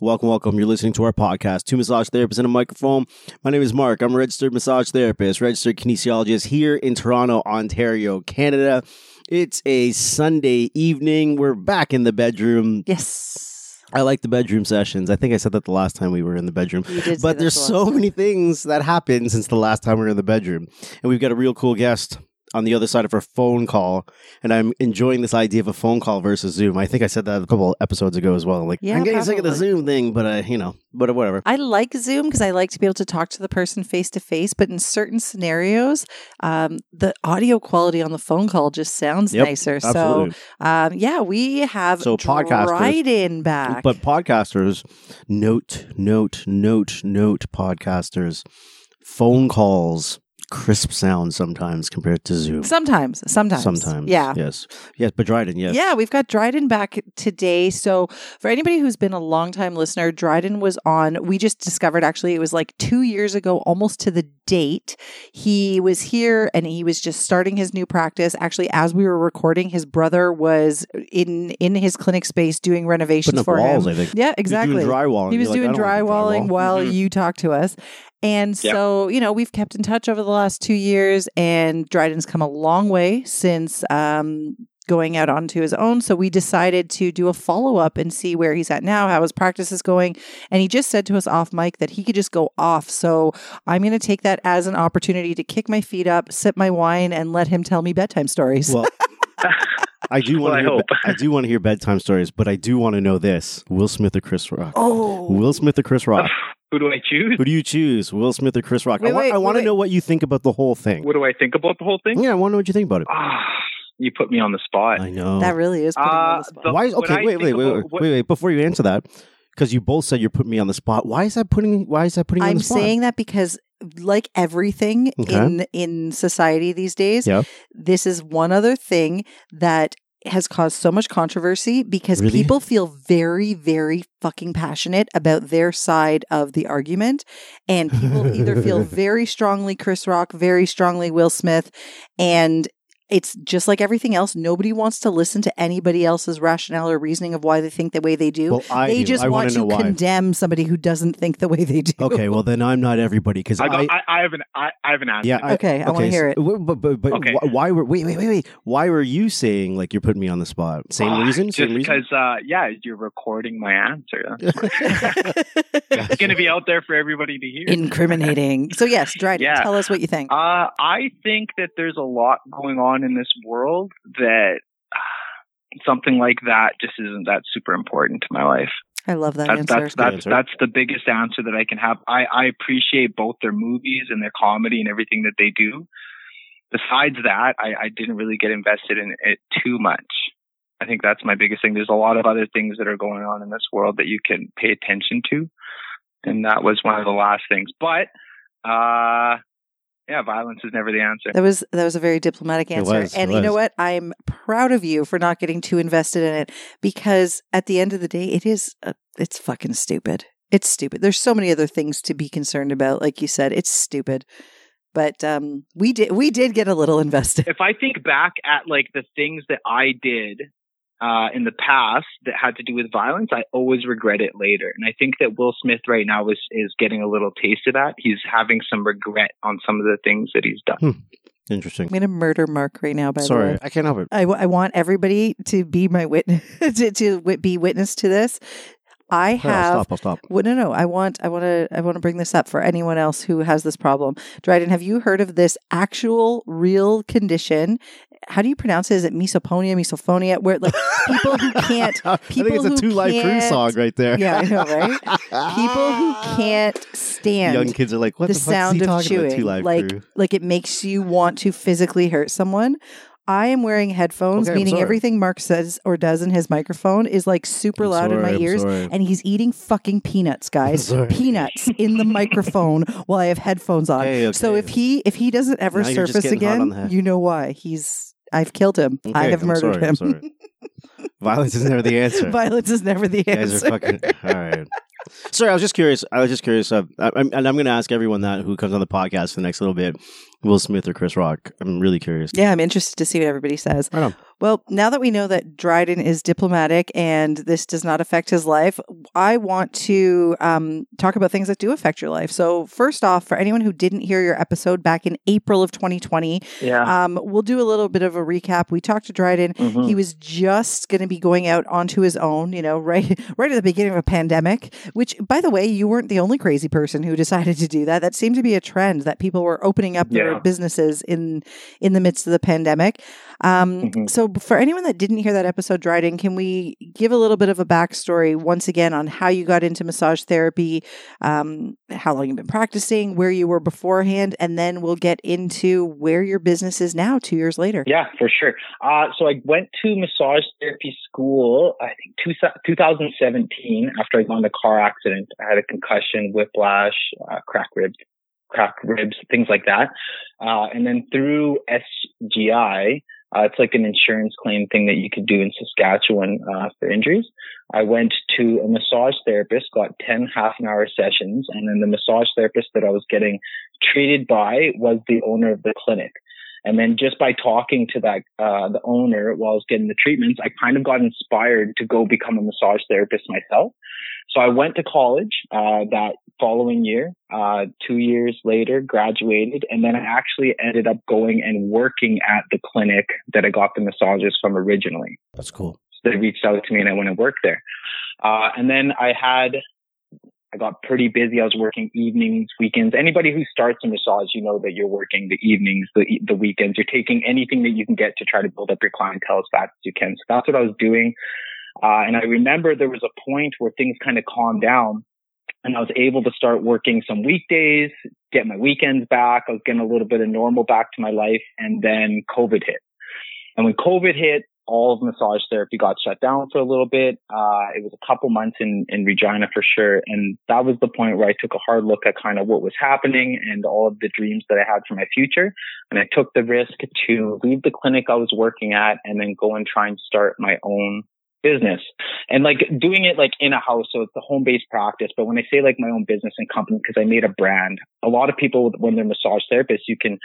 Welcome, welcome. You're listening to our podcast, Two Massage Therapists and a Microphone. My name is Mark. I'm a registered massage therapist, registered kinesiologist here in Toronto, Ontario, Canada. It's a Sunday evening. We're back in the bedroom. Yes. I like the bedroom sessions. I think I said that the last time we were in the bedroom. But there's the so many things that happened since the last time we were in the bedroom. And we've got a real cool guest on the other side of our phone call. And I'm enjoying this idea of a phone call versus Zoom. I think I said that a couple episodes ago as well. Like, Yeah, I'm getting sick of the. Zoom thing, but, uh, you know, but whatever. I like Zoom because I like to be able to talk to the person face to face, but in certain scenarios, um, the audio quality on the phone call just sounds Yep, nicer. Absolutely. So, um, yeah, we have So podcasters- Dryden back. But podcasters, note, note, note, note, podcasters, phone calls, crisp sound sometimes compared to Zoom. sometimes, sometimes, Sometimes. yeah. Yes. Yes, but Dryden, yes. Yeah, we've got Dryden back today. So, for anybody who's been a longtime listener, Dryden was on. We just discovered actually it was like two years ago, almost to the date. He was here and he was just starting his new practice. Actually, as we were recording, his brother was in in his clinic space doing renovations Putting for walls, him. I think. Yeah, exactly. He was doing drywall. He was doing drywalling while Mm-hmm. you talked to us. And Yep. so, you know, we've kept in touch over the last two years, and Dryden's come a long way since um, going out onto his own. So we decided to do a follow up and see where he's at now, how his practice is going. And he just said to us off mic that he could just go off. So I'm going to take that as an opportunity to kick my feet up, sip my wine, and let him tell me bedtime stories. Well, I do want I to hear, hope. I do want to hear bedtime stories, but I do want to know this: Will Smith or Chris Rock? oh, Will Smith or Chris Rock? Who do I choose? Who do you choose, Will Smith or Chris Rock? Wait, I want, wait, I want to know what you think about the whole thing. What do I think about the whole thing? Yeah, I want to know what you think about it. Ah, you put me on the spot. I know. that really is putting me on Uh, the spot. the- Why is When okay? I Wait, wait, think wait, about wait, what- wait, wait. Before you answer that, because you both said you're putting me on the spot. Why is that putting? Why is that putting you on I'm the spot? saying that because like everything Okay. in in society these days, Yeah. this is one other thing that has caused so much controversy because Really? people feel very very fucking passionate about their side of the argument and people either feel very strongly Chris Rock, very strongly Will Smith and it's just like everything else. Nobody wants to listen to anybody else's rationale or reasoning of why they think the way they do. Well, I they do. just I want wanna to know why. condemn somebody who doesn't think the way they do. Okay, well then I'm not everybody because I, I, I, I have an I, I have an answer. yeah. I, Okay, I wanna so- hear it. w- But but, but Okay. wh- why were wait wait wait wait why were you saying like you're putting me on the spot? Same Ah, reason? Just Same reason? because, uh, yeah, you're recording my answer. it's going to be out there for everybody to hear. Incriminating. So yes, Dryden, Yeah. tell us what you think. Uh, I think that there's a lot going on in this world that uh, something like that just isn't that super important to my life. I love that That's answer. that's that's, answer. that's the biggest answer that I can have. I, I appreciate both their movies and their comedy and everything that they do. Besides that, I, I didn't really get invested in it too much. I think that's my biggest thing. There's a lot of other things that are going on in this world that you can pay attention to. And that was one of the last things. But uh yeah, violence is never the answer. That was that was a very diplomatic It answer. was, it and you know what? I'm proud of you for not getting too invested in it because at the end of the day, it is uh, it's fucking stupid. It's stupid. There's so many other things to be concerned about. Like you said, it's stupid. But um, we did we did get a little invested. if I think back at like the things that I did uh, in the past that had to do with violence, I always regret it later. And I think that Will Smith right now is is getting a little taste of that. He's having some regret on some of the things that he's done. Interesting. I'm gonna murder Mark right now. By the Sorry, way, I can't help it. I, w- I want everybody to be my witness to, to wi- be witness to this. I have stop. I'll stop. Well, no, no. I want, I want to, I want to bring this up for anyone else who has this problem. Dryden, have you heard of this actual, real condition? How do you pronounce it? Is it misophonia, misophonia? Where like people who can't, I think it's a 2 Live Crew song right there. yeah, I know, right? People who can't stand Young kids are like, what the the, sound is he of talking about? Two chewing, like crew. like it makes you want to physically hurt someone. I am wearing headphones, Okay, meaning everything Mark says or does in his microphone is like super I'm loud in my I'm ears, sorry. and he's eating fucking peanuts, guys. Peanuts in the microphone while I have headphones on. Okay, So if he if he doesn't ever Now surface getting hard on again, you know why. He's I've killed him. I have I'm murdered sorry, him. Violence is never the answer. Violence is never the answer. are fucking all right. Sorry, I was just curious. I was just curious. Uh, I, I'm, and I'm going to ask everyone that who comes on the podcast for the next little bit. Will Smith or Chris Rock? I'm really curious. Yeah, I'm interested to see what everybody says. Right on. Well, now that we know that Dryden is diplomatic and this does not affect his life, I want to um, talk about things that do affect your life. So, first off, for anyone who didn't hear your episode back in April of 2020, Yeah. um, we'll do a little bit of a recap. We talked to Dryden. Mhm. He was just going to be going out onto his own, you know, right, right at the beginning of a pandemic. Which, by the way, you weren't the only crazy person who decided to do that. That seemed to be a trend that people were opening up their Yeah. Businesses in in the midst of the pandemic. Um, Mhm. So, for anyone that didn't hear that episode, Dryden, can we give a little bit of a backstory once again on how you got into massage therapy, um, how long you've been practicing, where you were beforehand, and then we'll get into where your business is now, two years later. Yeah, for sure. Uh, so I went to massage therapy school, I think two, 2017 after I got in a car accident. I had a concussion, whiplash, uh, crack ribs, crack ribs, things like that. Uh, and then through SGI, uh, it's like an insurance claim thing that you could do in Saskatchewan, uh, for injuries. I went to a massage therapist, got 10 half an hour sessions, and then the massage therapist that I was getting treated by was the owner of the clinic. And then just by talking to that, uh, the owner while I was getting the treatments, I kind of got inspired to go become a massage therapist myself. So I went to college, uh, that following year, uh, two years later, graduated, and then I actually ended up going and working at the clinic that I got the massages from originally. That's cool. So they reached out to me and I went and worked there. Uh, and then I had, I got pretty busy. I was working evenings, weekends. Anybody who starts a massage, you know that you're working the evenings, the, the weekends. You're taking anything that you can get to try to build up your clientele as fast as you can. So that's what I was doing. Uh, and I remember there was a point where things kind of calmed down and I was able to start working some weekdays, get my weekends back. I was getting a little bit of normal back to my life. And then COVID hit. And when COVID hit, all of massage therapy got shut down for a little bit. Uh, it was a couple months in, in Regina for sure. And that was the point where I took a hard look at kind of what was happening and all of the dreams that I had for my future. And I took the risk to leave the clinic I was working at and then go and try and start my own business and like doing it like in a house. So it's a home based practice. But when I say like my own business and company, because I made a brand, a lot of people, when they're massage therapists, you can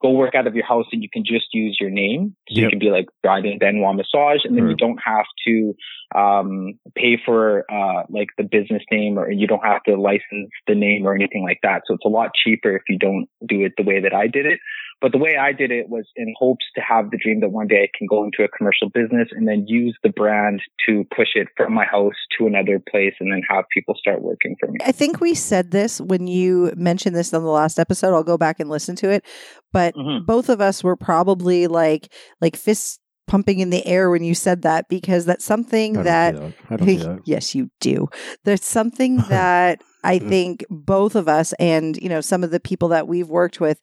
go work out of your house and you can just use your name. So you can be like Dryden Benoit Massage and then you don't have to, um, pay for, uh, like the business name or you don't have to license the name or anything like that. So it's a lot cheaper if you don't do it the way that I did it. But the way I did it was in hopes to have the dream that one day I can go into a commercial business and then use the brand to push it from my house to another place and then have people start working for me. I think we said this when you mentioned this on the last episode. I'll go back and listen to it. But Mhm. both of us were probably like like fists pumping in the air when you said that because that's something I that that. I don't do that. yes, you do. There's something that I think both of us and, you know, some of the people that we've worked with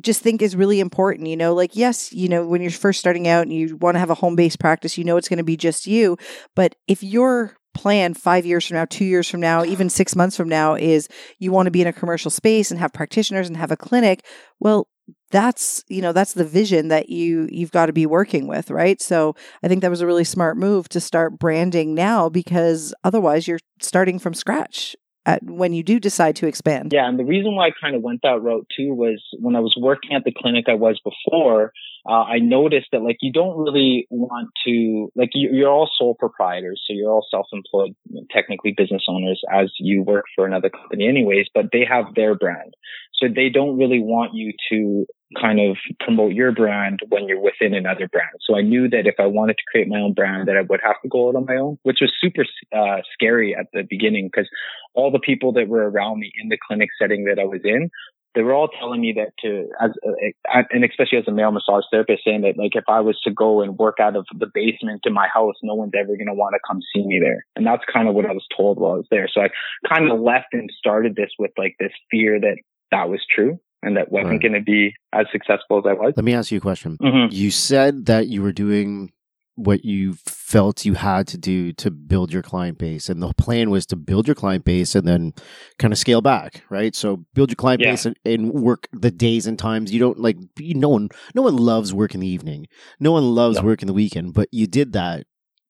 just think is really important. You know, like, yes, you know, when you're first starting out and you want to have a home based practice, you know it's going to be just you. But if your plan five years from now, two years from now, even six months from now is you want to be in a commercial space and have practitioners and have a clinic, well, that's you know that's the vision that you you've got to be working with right so i think that was a really smart move to start branding now because otherwise you're starting from scratch at when you do decide to expand Yeah, and the reason why I kind of went that route too was when I was working at the clinic I was before, uh, I noticed that like you don't really want to like you, you're all sole proprietors, so you're all self-employed, technically business owners, as you work for another company anyways. But they have their brand, so they don't really want you to kind of promote your brand when you're within another brand. So I knew that if I wanted to create my own brand, that I would have to go out on my own, which was super uh, scary at the beginning because all the people that were around me in the clinic setting that I was in, they were all telling me that to, as, uh, and especially as a male massage therapist, saying that like if I was to go and work out of the basement in my house, no one's ever going to want to come see me there. And that's kind of what I was told while I was there. So I kind of left and started this with like this fear that that was true and that wasn't Right. going to be as successful as I was. Let me ask you a question. Mm-hmm. You said that you were doing what you felt you had to do to build your client base, and the plan was to build your client base and then kind of scale back, right? So build your client Yeah. base and, and work the days and times you don't like. You, no one, no one loves working the evening. No one loves No. working the weekend, but you did that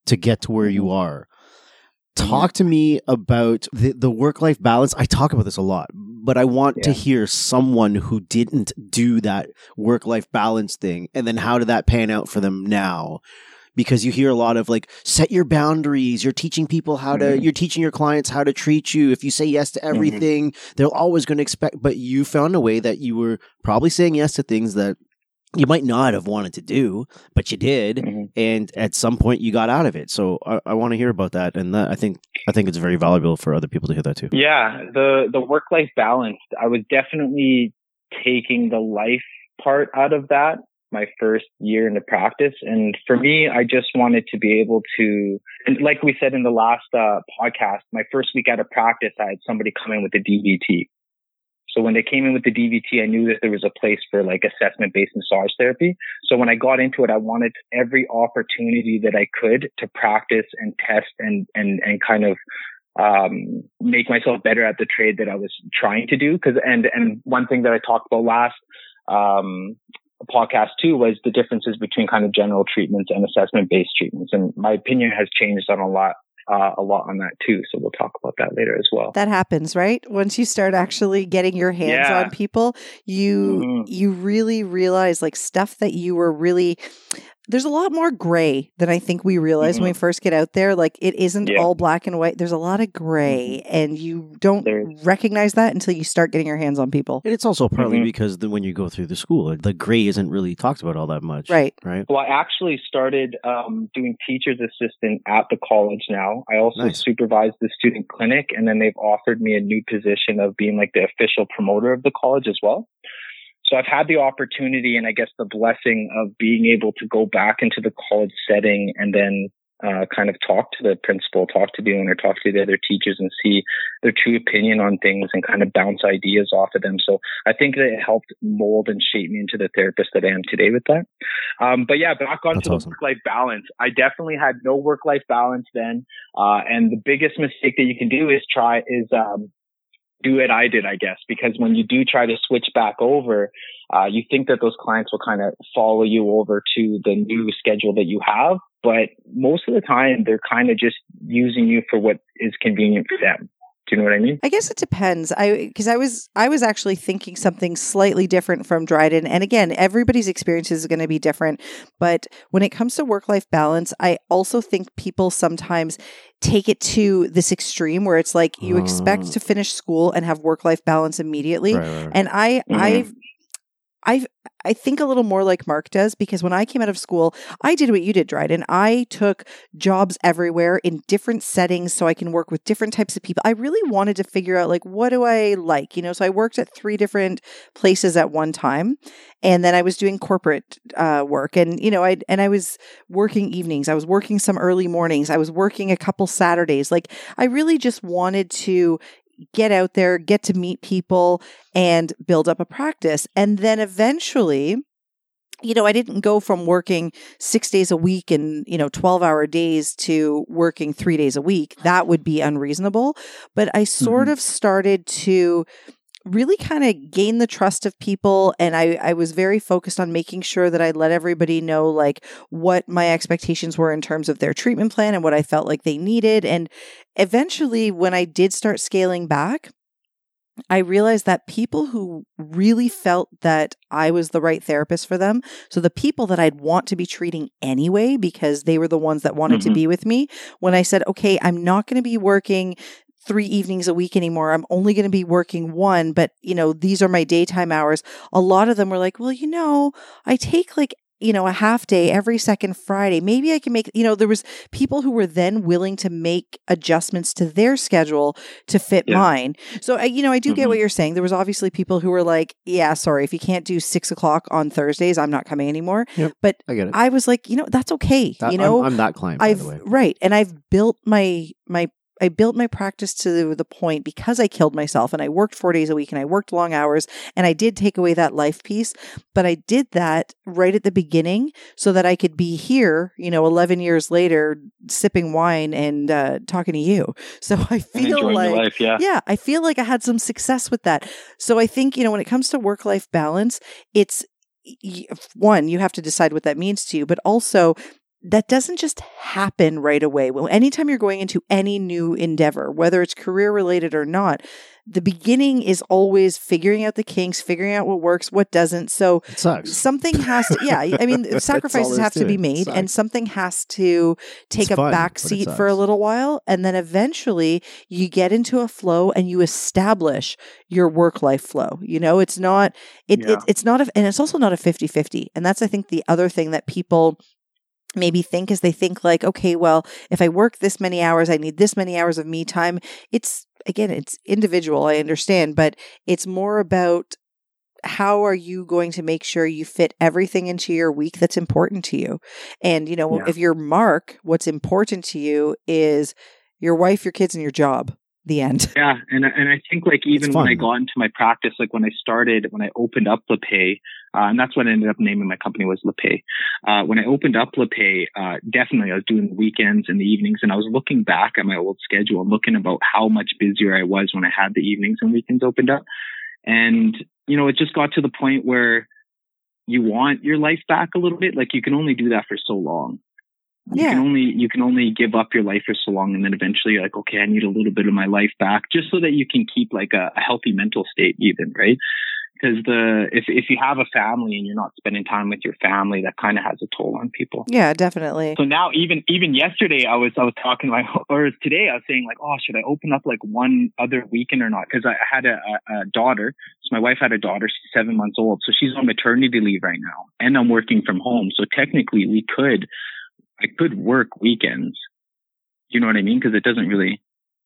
to get to where you Mhm. are. Talk to me about the, the work life balance. I talk about this a lot. but I want to hear someone who didn't do that work life balance thing. And then how did that pan out for them now? Because you hear a lot of like, set your boundaries. You're teaching people how to, Mhm. you're teaching your clients how to treat you. If you say yes to everything, they're always going to expect, but you found a way that you were probably saying yes to things that you might not have wanted to do, but you did. Mhm. And at some point you got out of it. So I, I want to hear about that. And that, I think, I think it's very valuable for other people to hear that too. Yeah, the the work life balance. I was definitely taking the life part out of that my first year into practice, and for me, I just wanted to be able to, and like we said in the last uh, podcast, my first week out of practice, I had somebody come in with a DVT. So when they came in with the DVT, I knew that there was a place for like assessment based massage therapy. So when I got into it, I wanted every opportunity that I could to practice and test and, and, and kind of, um, make myself better at the trade that I was trying to do. Cause, and, and one thing that I talked about last, um, podcast too was the differences between kind of general treatments and assessment based treatments. And my opinion has changed on a lot, uh, a lot on that too. So we'll talk about that later as well. That happens, right? Once you start actually getting your hands Yeah. on people, you Mhm. you really realize like stuff that you were really there's a lot more gray than I think we realize when we first get out there. Like it isn't Yeah. all black and white. There's a lot of gray and you don't There- recognize that until you start getting your hands on people. And it's also partly Mhm. because the, when you go through the school, the gray isn't really talked about all that much. Right. Right. Well, I actually started um, doing teacher's assistant at the college now. I also Nice. supervise the student clinic, and then they've offered me a new position of being like the official promoter of the college as well. So I've had the opportunity and I guess the blessing of being able to go back into the college setting and then uh, kind of talk to the principal, talk to the owner, talk to the other teachers and see their true opinion on things and kind of bounce ideas off of them. So I think that it helped mold and shape me into the therapist that I am today with that. Um, but yeah, back onto That's the awesome. work life balance. I definitely had no work life balance then. Uh, and the biggest mistake that you can do is try, is, um, do what I did, I guess, because when you do try to switch back over, uh, you think that those clients will kind of follow you over to the new schedule that you have. But most of the time, they're kind of just using you for what is convenient for them. Do you know what I mean? I guess it depends. I because I was I was actually thinking something slightly different from Dryden. And again, everybody's experience is going to be different. But when it comes to work life balance, I also think people sometimes take it to this extreme where it's like you expect Oh. to finish school and have work life balance immediately. Right, right, right. And I Mhm. I've I I think a little more like Mark does because when I came out of school, I did what you did, Dryden. I took jobs everywhere in different settings so I can work with different types of people. I really wanted to figure out like what do I like, you know. So I worked at three different places at one time, and then I was doing corporate uh, work, and you know, I and I was working evenings. I was working some early mornings. I was working a couple Saturdays. Like I really just wanted to get out there, get to meet people, and build up a practice. And then eventually, you know, I didn't go from working six days a week and, you know, 12 hour days to working three days a week. That would be unreasonable. But I sort mm-hmm. of started to really kind of gain the trust of people and I, I was very focused on making sure that I let everybody know like what my expectations were in terms of their treatment plan and what I felt like they needed. And eventually when I did start scaling back, I realized that people who really felt that I was the right therapist for them, so the people that I'd want to be treating anyway, because they were the ones that wanted to Mhm. be with me, when I said, okay, I'm not going to be working three evenings a week anymore. I'm only going to be working one, but you know, these are my daytime hours. A lot of them were like, well, you know, I take like you know, a half day every second Friday. Maybe I can make, you know, there was people who were then willing to make adjustments to their schedule to fit Yeah. mine. So, I, you know, I do get Mhm. what you're saying. There was obviously people who were like, yeah, sorry, if you can't do six o'clock on Thursdays, I'm not coming anymore. Yep. But I get it. I was like, you know, that's okay. That- you know, I'm, I'm that client, I've the way. right, and I've built my my I built my practice to the point because I killed myself and I worked 4 days a week and I worked long hours and I did take away that life piece, but I did that right at the beginning so that I could be here, you know, 11 years later sipping wine and uh, talking to you. So I feel like life, yeah. yeah, I feel like I had some success with that. So I think, you know, when it comes to work life balance, it's one, you have to decide what that means to you, but also that doesn't just happen right away. Well, anytime you're going into any new endeavor, whether it's career related or not, the beginning is always figuring out the kinks, figuring out what works, what doesn't. So It sucks. something has to, yeah, I mean, sacrifices have is to be it. It made and something has to take It's a fun, back seat for a little while. And then eventually you get into a flow and you establish your work life flow. You know, it's not, it, Yeah. it it's not, a, and it's also not a 50 50. And that's, I think, the other thing that people, maybe think is they think like okay well if i work this many hours i need this many hours of me time. It's again it's individual i understand but it's more about how are you going to make sure you fit everything into your week that's important to you? And you know Yeah. if you're mark what's important to you is your wife your kids and your job the end. Yeah, and and I think like even when I got into my practice, like when I started, when I opened up LePay, uh, and that's what I ended up naming my company was LePay. Uh, when I opened up LePay, uh, definitely I was doing the weekends and the evenings, and I was looking back at my old schedule and looking about how much busier I was when I had the evenings and weekends opened up, and you know it just got to the point where you want your life back a little bit. Like you can only do that for so long you Yeah. can only you can only give up your life for so long and then eventually you're like okay i need a little bit of my life back just so that you can keep like a, a healthy mental state even right because the if if you have a family and you're not spending time with your family that kind of has a toll on people. Yeah definitely. So now even even yesterday i was i was talking to my or today i was saying like oh should i open up like one other weekend or not? Because i had a, a, a daughter. So my wife had a daughter. She's seven months old. So she's on maternity leave right now and i'm working from home. So technically we could i could work weekends. You know what i mean? Because it doesn't really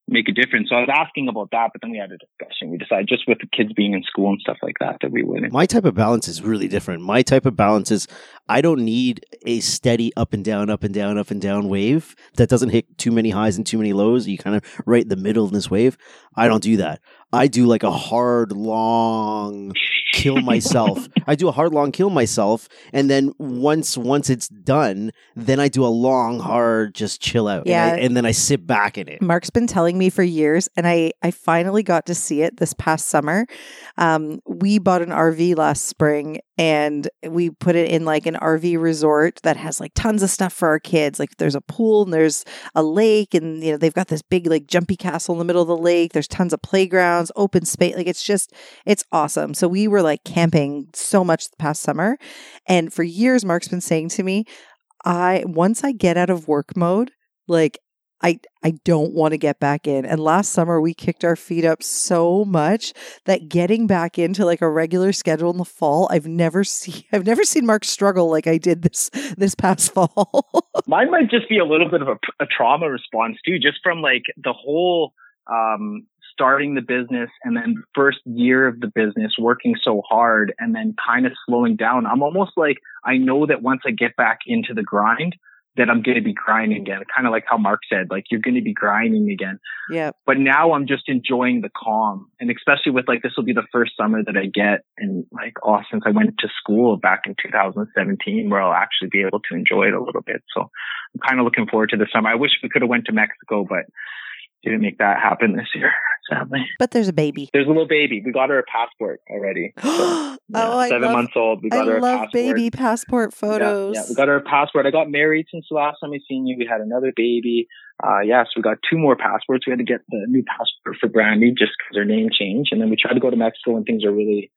make a difference so i was asking about that but then we had a discussion we decided just with the kids being in school and stuff like that that we wouldn't My type of balance is really different. My type of balance is I don't need a steady up and down, up and down, up and down wave that doesn't hit too many highs and too many lows. You kind of right in the middle of this wave. I don't do that. I do like a hard, long kill myself. I do a hard, long kill myself, and then once once it's done, then I do a long, hard, just chill out. Yeah. and, I- and then I sit back in it. Mark's been telling me for years, and I I finally got to see it this past summer. Um, we bought an RV last spring, and we put it in like an RV resort that has like tons of stuff for our kids. Like there's a pool and there's a lake, and you know they've got this big like jumpy castle in the middle of the lake. There's tons of playgrounds, open space. Like it's just it's awesome. So we were like camping so much the past summer, and for years Mark's been saying to me, I once I get out of work mode, like I I don't want to get back in. And last summer we kicked our feet up so much that getting back into like a regular schedule in the fall, I've never seen I've never seen Mark struggle like I did this this past fall. Mine might just be a little bit of a, a trauma response too, just from like the whole um, starting the business and then first year of the business, working so hard and then kind of slowing down. I'm almost like I know that once I get back into the grind, that I'm going to be grinding again. Kind of like how Mark said, like you're going to be grinding again. yeah. But now I'm just enjoying the calm, and especially with like this will be the first summer that I get, and like oh, since I went to school back in 2017, where I'll actually be able to enjoy it a little bit. So I'm kind of looking forward to the summer. I wish we could have went to Mexico, but didn't make that happen this year, sadly. But there's a baby. There's a little baby. We got her a passport already. oh, Yeah, I seven love, months old. We I got her a love passport. baby passport photos. Yeah, we got our passport. I got married since the last time I seen you. We had another baby. Uh, yes, we got two more passports. We had to get the new passport for Brandy just because her name changed. And then we tried to go to Mexico when things are really,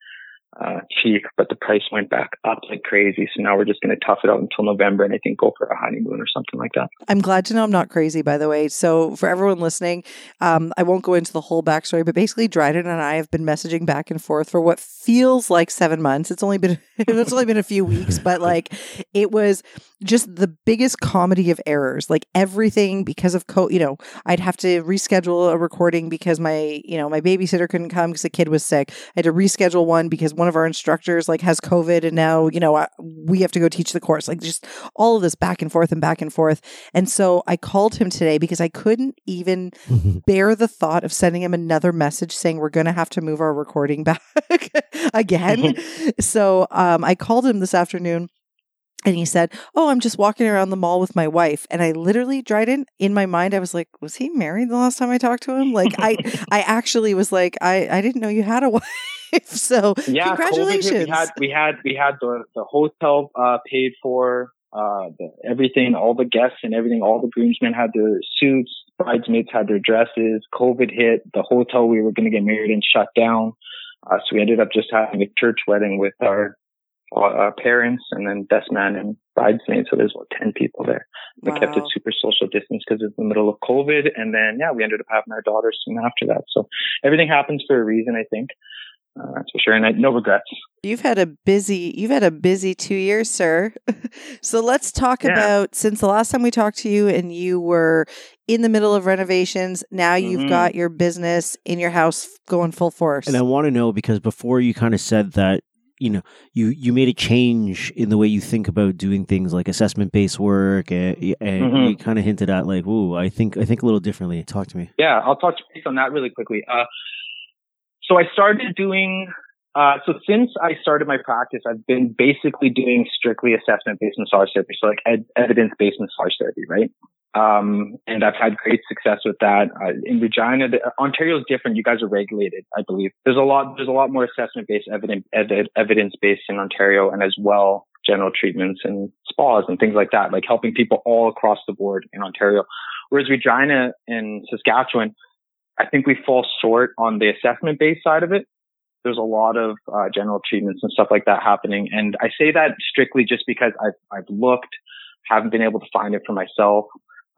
uh, cheap, but the price went back up like crazy. So now we're just going to tough it out until November and I think go for a honeymoon or something like that. I'm glad to know I'm not crazy, by the way. So, for everyone listening, um, I won't go into the whole backstory, but basically, Dryden and I have been messaging back and forth for what feels like seven months. It's only been it's only been a few weeks, but like it was just the biggest comedy of errors. Like everything because of co, you know, I'd have to reschedule a recording because my you know my babysitter couldn't come because the kid was sick. I had to reschedule one because one of our instructors like has COVID, and now you know I, we have to go teach the course. Like just all of this back and forth and back and forth. And so I called him today because I couldn't even bear the thought of sending him another message saying we're going to have to move our recording back again. so um, I called him this afternoon. And he said, Oh, I'm just walking around the mall with my wife. And I literally, Dryden, in my mind, I was like, Was he married the last time I talked to him? Like, I I actually was like, I, I didn't know you had a wife. so, Yeah, COVID congratulations. we had we had we had the the hotel uh, paid for. Uh, the, everything, all the guests and everything, all the groomsmen had their suits, bridesmaids had their dresses. COVID hit. The hotel we were going to get married in shut down. Uh, so we ended up just having a church wedding with our, our parents and then best man and bridesmaids. So there's about 10 people there. We wow. kept it super social distance because it's the middle of COVID. And then, yeah, we ended up having our daughter soon after that. So everything happens for a reason, I think. Uh, that's for sure, and I, no regrets. You've had a busy, you've had a busy two years, sir. so let's talk yeah. about since the last time we talked to you, and you were in the middle of renovations. Now you've mm-hmm. got your business in your house going full force. And I want to know because before you kind of said that you know you you made a change in the way you think about doing things like assessment based work and, and mm-hmm. you kind of hinted at like ooh i think i think a little differently talk to me yeah i'll touch base on that really quickly uh, so I started doing, uh, so since I started my practice, I've been basically doing strictly assessment based massage therapy. So like ed- evidence based massage therapy, right? Um, and I've had great success with that. Uh, in Regina, the, Ontario is different. You guys are regulated, I believe. There's a lot, there's a lot more assessment based evidence, evidence based in Ontario and as well general treatments and spas and things like that, like helping people all across the board in Ontario. Whereas Regina and Saskatchewan, I think we fall short on the assessment based side of it. There's a lot of uh, general treatments and stuff like that happening. And I say that strictly just because I've, I've looked, haven't been able to find it for myself.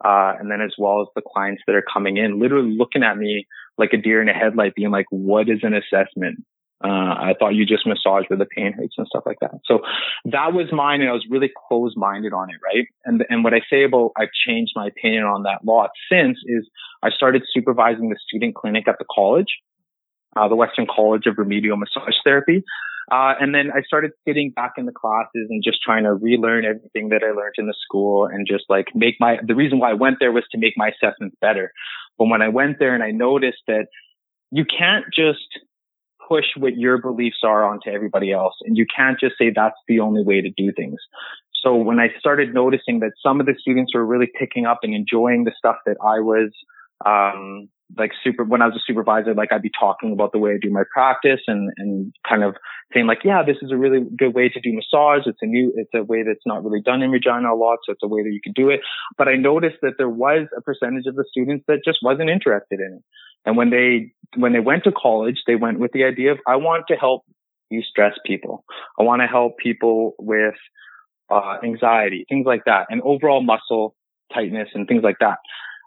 Uh, and then as well as the clients that are coming in, literally looking at me like a deer in a headlight, being like, what is an assessment? Uh, I thought you just massaged where the pain hurts and stuff like that. So that was mine and I was really close minded on it, right? And, and what I say about I've changed my opinion on that lot since is I started supervising the student clinic at the college, uh, the Western College of Remedial Massage Therapy. Uh, and then I started sitting back in the classes and just trying to relearn everything that I learned in the school and just like make my, the reason why I went there was to make my assessments better. But when I went there and I noticed that you can't just push what your beliefs are onto everybody else. And you can't just say that's the only way to do things. So when I started noticing that some of the students were really picking up and enjoying the stuff that I was, um, like super, when I was a supervisor, like I'd be talking about the way I do my practice and, and kind of saying like, yeah, this is a really good way to do massage. It's a new, it's a way that's not really done in Regina a lot. So it's a way that you can do it. But I noticed that there was a percentage of the students that just wasn't interested in it. And when they, when they went to college, they went with the idea of, I want to help de-stress people. I want to help people with, uh, anxiety, things like that, and overall muscle tightness and things like that.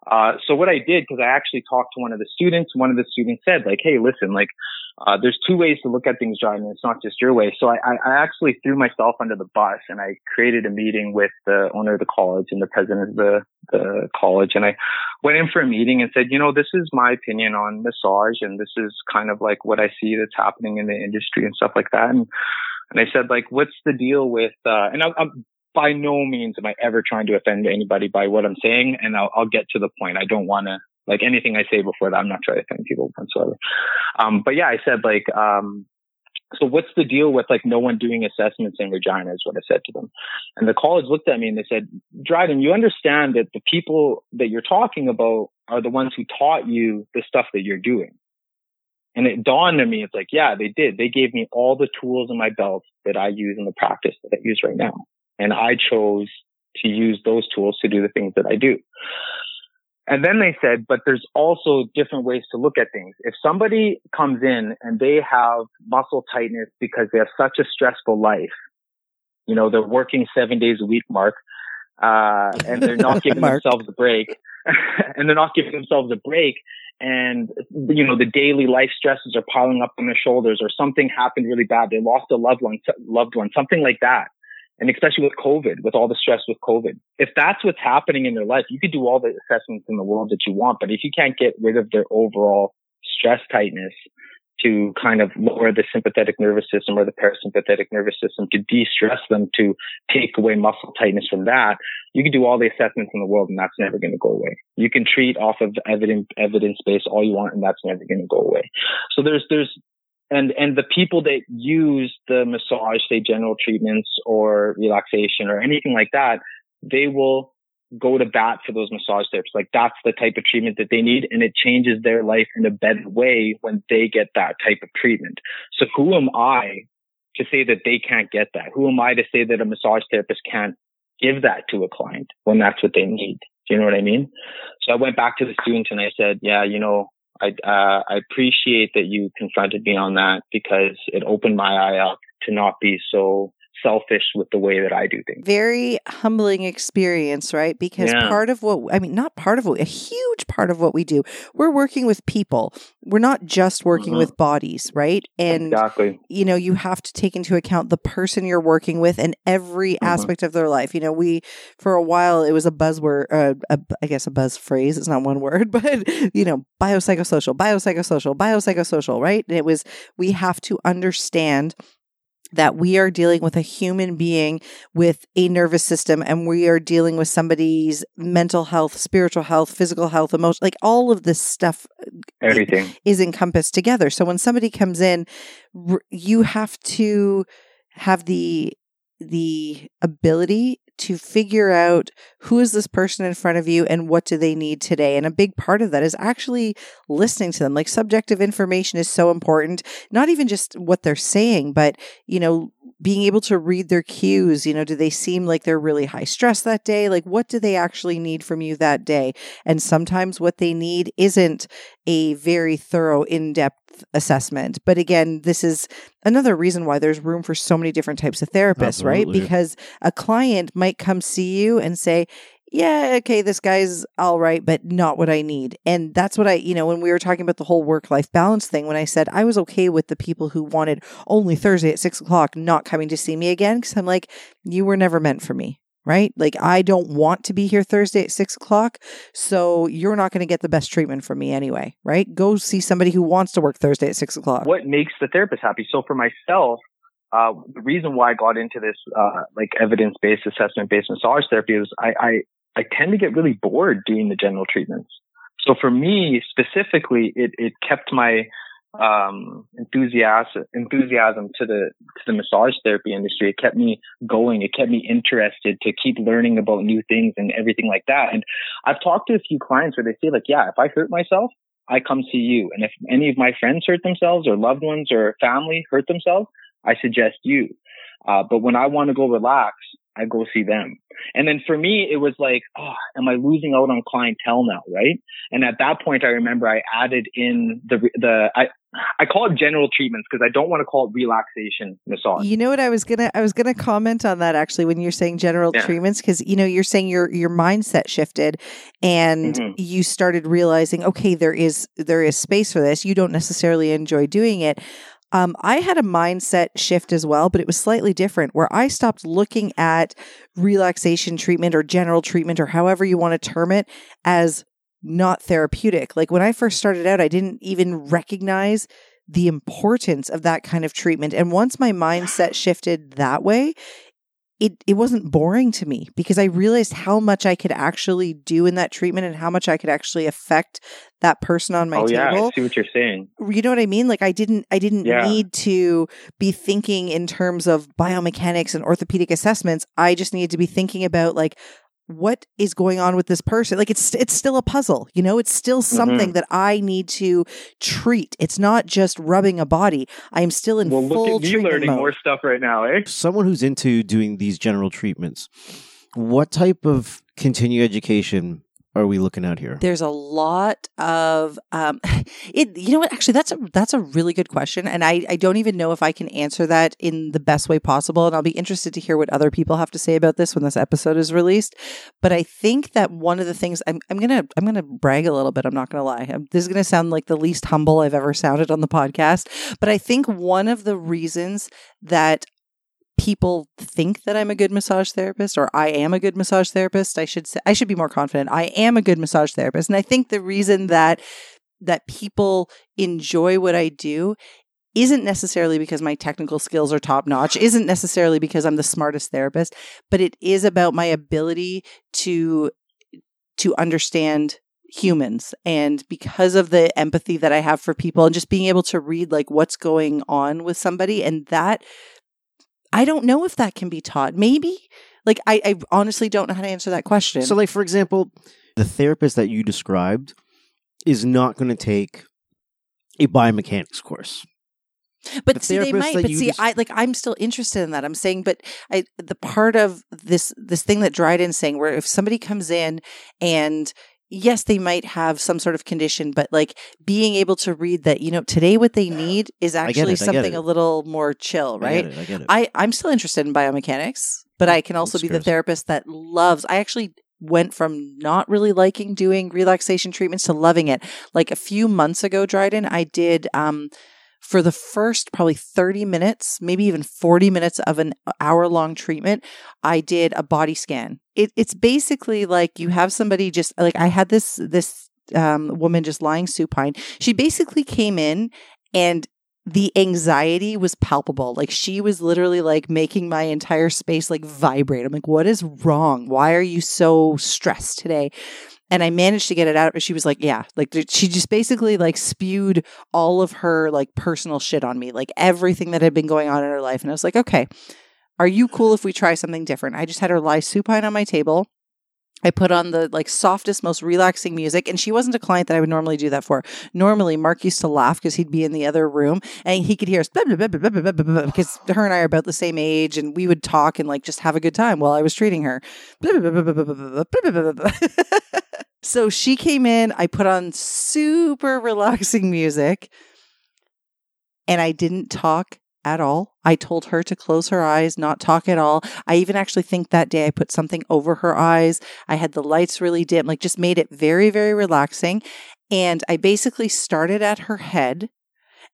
Uh, so what I did, because I actually talked to one of the students, one of the students said, like, hey, listen, like, uh, there's two ways to look at things, John, and it's not just your way. So I, I actually threw myself under the bus and I created a meeting with the owner of the college and the president of the, the college. And I went in for a meeting and said, you know, this is my opinion on massage and this is kind of like what I see that's happening in the industry and stuff like that. And, and I said, like, what's the deal with, uh, and I, I'm, by no means am I ever trying to offend anybody by what I'm saying. And I'll, I'll get to the point. I don't want to, like anything I say before that, I'm not trying to offend people whatsoever. Um, but yeah, I said like, um, so what's the deal with like no one doing assessments in Regina is what I said to them. And the college looked at me and they said, Dryden, you understand that the people that you're talking about are the ones who taught you the stuff that you're doing. And it dawned on me, it's like, yeah, they did. They gave me all the tools in my belt that I use in the practice that I use right now. And I chose to use those tools to do the things that I do. And then they said, but there's also different ways to look at things. If somebody comes in and they have muscle tightness because they have such a stressful life, you know, they're working seven days a week, Mark, uh, and they're not giving themselves a break, and they're not giving themselves a break, and you know the daily life stresses are piling up on their shoulders, or something happened really bad, they lost a loved one, loved one, something like that and especially with COVID, with all the stress with COVID. If that's what's happening in their life, you could do all the assessments in the world that you want, but if you can't get rid of their overall stress tightness to kind of lower the sympathetic nervous system or the parasympathetic nervous system to de-stress them to take away muscle tightness from that, you can do all the assessments in the world and that's never going to go away. You can treat off of evidence, evidence base all you want and that's never going to go away. So there's, there's, and and the people that use the massage, say general treatments or relaxation or anything like that, they will go to bat for those massage therapists. Like that's the type of treatment that they need, and it changes their life in a better way when they get that type of treatment. So who am I to say that they can't get that? Who am I to say that a massage therapist can't give that to a client when that's what they need. Do you know what I mean? So I went back to the student and I said, yeah, you know, I, uh, I appreciate that you confronted me on that because it opened my eye up to not be so selfish with the way that I do things. Very humbling experience, right? Because Yeah. part of what, I mean, not part of what, a huge part of what we do, we're working with people. We're not just working Mhm. with bodies, right? And, exactly. you know, you have to take into account the person you're working with and every Mm-hmm. aspect of their life. You know, we, for a while, it was a buzzword, uh, a, I guess a buzz phrase. It's not one word, but, you know, biopsychosocial, biopsychosocial, biopsychosocial, right? And it was, we have to understand that we are dealing with a human being with a nervous system and we are dealing with somebody's mental health, spiritual health, physical health, emotion, like all of this stuff uh, Everything. is encompassed together. So when somebody comes in, you have to have the the ability to figure out who is this person in front of you and what do they need today. And a big part of that is actually listening to them. Like subjective information is so important, not even just what they're saying, but you know, being able to read their cues, you know, do they seem like they're really high stress that day? Like what do they actually need from you that day? And sometimes what they need isn't a very thorough, in depth assessment. But again, this is another reason why there's room for so many different types of therapists, right? Because a client might come see you and say, yeah, okay, this guy's all right, but not what I need. And that's what I, you know, when we were talking about the whole work life balance thing, when I said I was okay with the people who wanted only Thursday at six o'clock not coming to see me again, because I'm like, you were never meant for me, right? Like, I don't want to be here Thursday at six o'clock. So you're not going to get the best treatment from me anyway, right? Go see somebody who wants to work Thursday at six o'clock. What makes the therapist happy? So for myself, uh, the reason why I got into this, uh, like evidence-based, assessment-based massage therapy is I, I, I tend to get really bored doing the general treatments. So for me specifically, it, it kept my, um, enthusiasm, enthusiasm to the, to the massage therapy industry. It kept me going. It kept me interested to keep learning about new things and everything like that. And I've talked to a few clients where they say like, yeah, if I hurt myself, I come see you. And if any of my friends hurt themselves or loved ones or family hurt themselves, I suggest you. Uh, but when I want to go relax, I go see them. And then for me, it was like, oh, am I losing out on clientele now? Right. And at that point, I remember I added in the, the, I, I call it general treatments because I don't want to call it relaxation massage. You know what I was gonna I was gonna comment on that actually when you're saying general Yeah. treatments because you know you're saying your your mindset shifted and Mhm. you started realizing okay there is there is space for this you don't necessarily enjoy doing it. Um, I had a mindset shift as well, but it was slightly different where I stopped looking at relaxation treatment or general treatment or however you want to term it as not therapeutic. Like when I first started out, I didn't even recognize the importance of that kind of treatment. And once my mindset shifted that way, it, it wasn't boring to me because I realized how much I could actually do in that treatment and how much I could actually affect that person on my oh yeah, table I see what you're saying. you know what I mean? Like I didn't I didn't Yeah. need to be thinking in terms of biomechanics and orthopedic assessments. I just needed to be thinking about like what is going on with this person. Like it's it's still a puzzle, you know? It's still Mm-hmm. something that I need to treat. It's not just rubbing a body. I am still in Well, look full at me treatment learning mode. more stuff right now, eh? Someone who's into doing these general treatments, what type of continuing education are we looking at here? There's a lot of um, it. You know what? Actually, that's a that's a really good question, and I I don't even know if I can answer that in the best way possible. And I'll be interested to hear what other people have to say about this when this episode is released. But I think that one of the things I'm I'm gonna I'm gonna brag a little bit. I'm not gonna lie. I'm, this is gonna sound like the least humble I've ever sounded on the podcast. But I think one of the reasons that people think that I'm a good massage therapist or I am a good massage therapist. I should say I should be more confident. I am a good massage therapist. And I think the reason that that people enjoy what I do isn't necessarily because my technical skills are top notch, isn't necessarily because I'm the smartest therapist, but it is about my ability to to understand humans and because of the empathy that I have for people and just being able to read like what's going on with somebody and that I don't know if that can be taught. Maybe. Like I, I honestly don't know how to answer that question. So, like for example, the therapist that you described is not going to take a biomechanics course. But The see, they might. But see, just- I like. I'm still interested in that. I'm saying, but I the part of this this thing that Dryden's saying, where if somebody comes in and yes, they might have some sort of condition, but like being able to read that, you know, today what they need is actually it, something a little more chill, right? I get it. I, I'm still interested in biomechanics, but I can also be the therapist that loves. I actually went from not really liking doing relaxation treatments to loving it. Like a few months ago, Dryden, I did um for the first probably 30 minutes, maybe even 40 minutes of an hour long treatment, I did a body scan. It, it's basically like you have somebody just like I had this this um, woman just lying supine. She basically came in and the anxiety was palpable. Like she was literally like making my entire space like vibrate. I'm like, what is wrong? Why are you so stressed today? And I managed to get it out. But she was like, yeah, like she just basically like spewed all of her like personal shit on me, like everything that had been going on in her life. And I was like, okay, are you cool if we try something different? I just had her lie supine on my table. I put on the like softest, most relaxing music, and she wasn't a client that I would normally do that for. Normally, Mark used to laugh because he'd be in the other room and he could hear us because her and I are about the same age, and we would talk and like just have a good time while I was treating her. so she came in. I put on super relaxing music, and I didn't talk at all. I told her to close her eyes, not talk at all. I even actually think that day I put something over her eyes. I had the lights really dim, like just made it very, very relaxing. And I basically started at her head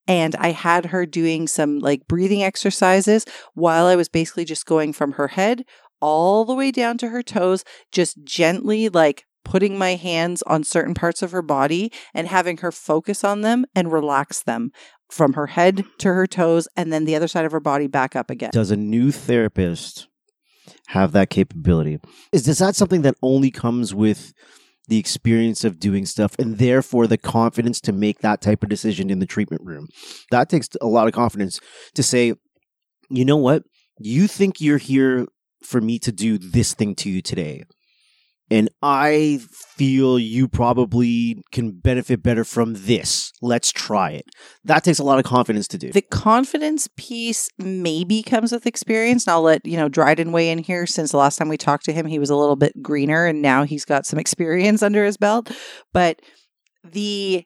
and I had her doing some like breathing exercises while I was basically just going from her head all the way down to her toes, just gently like putting my hands on certain parts of her body and having her focus on them and relax them from her head to her toes and then the other side of her body back up again. Does a new therapist have that capability? Is is that something that only comes with the experience of doing stuff and therefore the confidence to make that type of decision in the treatment room? That takes a lot of confidence to say, you know what? You think you're here for me to do this thing to you today. I feel you probably can benefit better from this. Let's try it. That takes a lot of confidence to do. The confidence piece maybe comes with experience. And I'll let, you know, Dryden weigh in here since the last time we talked to him, he was a little bit greener and now he's got some experience under his belt. But the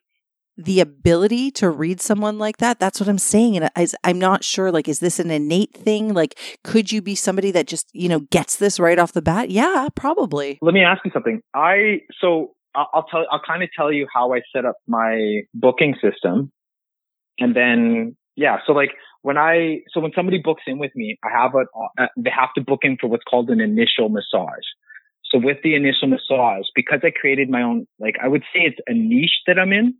the ability to read someone like that that's what i'm saying and I, i'm not sure like is this an innate thing like could you be somebody that just you know gets this right off the bat yeah probably Let me ask you something. I so I'll tell I'll kind of tell you how I set up my booking system, and then yeah. So like when I so when somebody books in with me, I have a uh, they have to book in for what's called an initial massage. So with the initial massage, because I created my own, like I would say it's a niche that I'm in.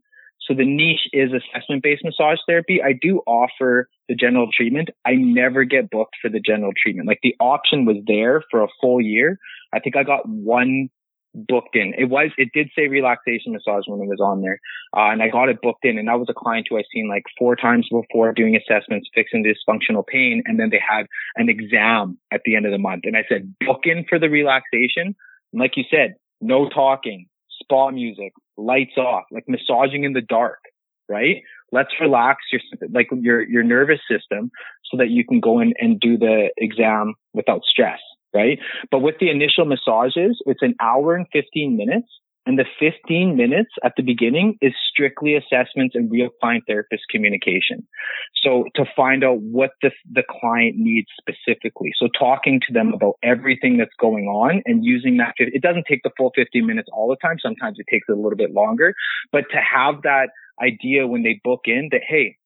So the niche is assessment based massage therapy. I do offer the general treatment. I never get booked for the general treatment. Like the option was there for a full year. I think I got one booked in. It was, it did say relaxation massage when it was on there. Uh, and I got it booked in and that was a client who I seen like four times before doing assessments, fixing dysfunctional pain. And then they had an exam at the end of the month. And I said, book in for the relaxation. And like you said, no talking, spa music, lights off, like massaging in the dark, right? Let's relax your, like your, your nervous system so that you can go in and do the exam without stress, right? But with the initial massages, it's an hour and 15 minutes. And the 15 minutes at the beginning is strictly assessments and real client therapist communication. So to find out what the, the client needs specifically. So talking to them about everything that's going on and using that. It doesn't take the full 15 minutes all the time. Sometimes it takes a little bit longer, but to have that idea when they book in that, Hey,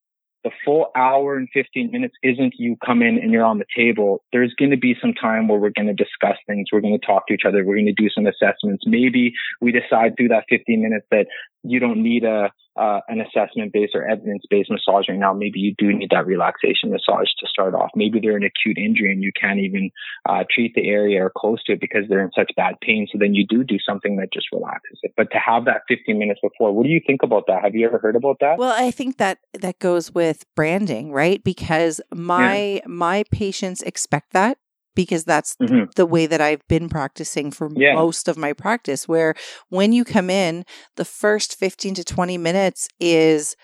the full hour and 15 minutes isn't you come in and you're on the table. There's going to be some time where we're going to discuss things. We're going to talk to each other. We're going to do some assessments. Maybe we decide through that 15 minutes that you don't need a, uh, an assessment based or evidence based massage right now. Maybe you do need that relaxation massage to start off. Maybe they're an acute injury and you can't even, uh, treat the area or close to it because they're in such bad pain. So then you do do something that just relaxes it. But to have that 15 minutes before, what do you think about that? Have you ever heard about that? Well, I think that that goes with branding, right? Because my my patients expect that because that's Mhm. the way that I've been practicing for Yeah. most of my practice where when you come in, the first 15 to 20 minutes is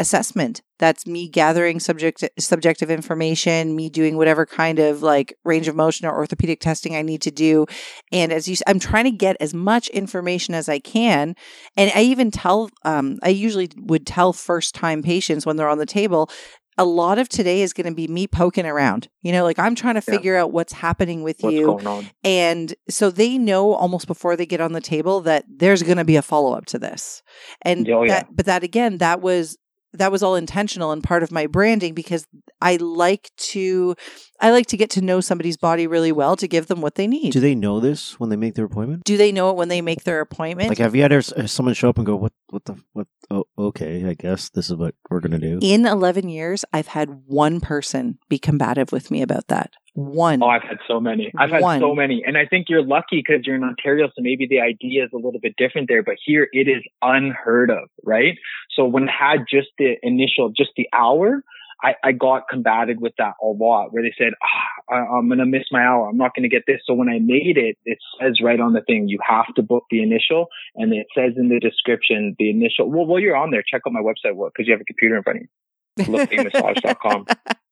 assessment. That's me gathering subject subjective information, me doing whatever kind of like range of motion or orthopedic testing I need to do. And as you, I'm trying to get as much information as I can. And I even tell, um, I usually would tell first time patients when they're on the table, a lot of today is going to be me poking around. You know, like I'm trying to Yeah. figure out what's happening with What's you. And so they know almost before they get on the table that there's going to be a follow up to this. And Oh, yeah. that, but that again, that was that was all intentional and part of my branding because I like to I like to get to know somebody's body really well to give them what they need. Do they know this when they make their appointment? Do they know it when they make their appointment? Like, have you had uh, someone show up and go, "What? What the? What? Oh, okay. I guess this is what we're gonna do." In 11 years, I've had one person be combative with me about that. One. Oh, I've had so many. I've had One. so many. And I think you're lucky because you're in Ontario, so maybe the idea is a little bit different there, but here it is unheard of, right? So when I had just the initial, just the hour, I, I got combated with that a lot where they said, ah, I, I'm going to miss my hour. I'm not going to get this. So when I made it, it says right on the thing, you have to book the initial. And it says in the description, the initial, well, while you're on there, check out my website because you have a computer in front of you. lookingmassage.com.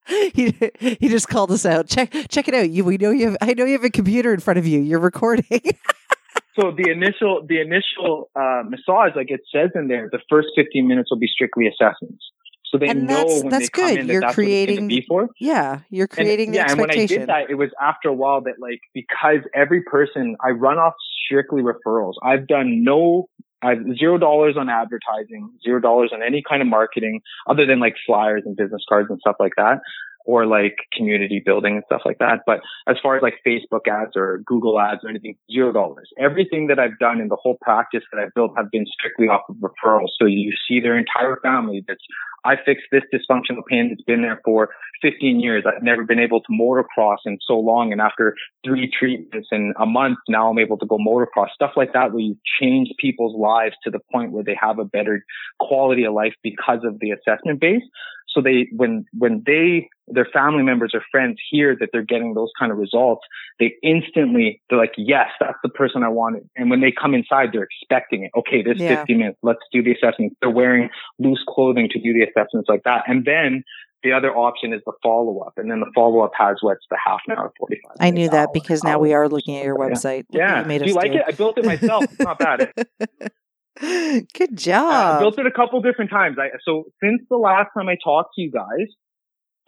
he, he just called us out. Check check it out. You we know you have I know you have a computer in front of you. You're recording. So the initial, the initial uh, massage, like it says in there, the first 15 minutes will be strictly assessments. So they And know that's- when that's they come good. in that You're that's what creating- be for. yeah, you're And- creating yeah, the and when I did that, it was after a while that like because every person I run off strictly referrals. I've done no, I've zero dollars on advertising, zero dollars on any kind of marketing other than like flyers and business cards and stuff like that, or like community building and stuff like that. But as far as like Facebook ads or Google ads or anything, zero dollars. Everything that I've done in the whole practice that I've built have been strictly off of referrals. So you see their entire family that's I fixed this dysfunctional pain that's been there for 15 years. I've never been able to motocross in so long. And after three treatments in a month, now I'm able to go motocross. Stuff like that where you change people's lives to the point where they have a better quality of life because of the assessment base. So they, when, when they, their family members or friends hear that they're getting those kind of results, they instantly, they're like, yes, that's the person I wanted. And when they come inside, they're expecting it. Okay, this Yeah. 15 minutes, let's do the assessment. They're wearing loose clothing to do the assessments like that. And then the other option is the follow up. And then the follow up has what's the half an hour, 45 I knew that hour, because now we are looking at your website. What Yeah. you made do you like do. it? I built it myself. It's not bad. Good job I job. built it a couple different times. I, so since the last time I talked to you guys,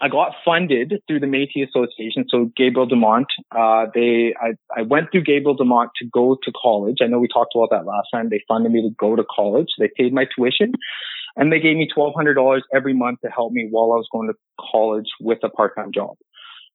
I got funded through the Métis Association. So Gabriel Dumont, uh, they, I, I went through Gabriel Dumont to go to college. I know we talked about that last time. They funded me to go to college. They paid my tuition and they gave me $1,200 every month to help me while I was going to college with a part-time job.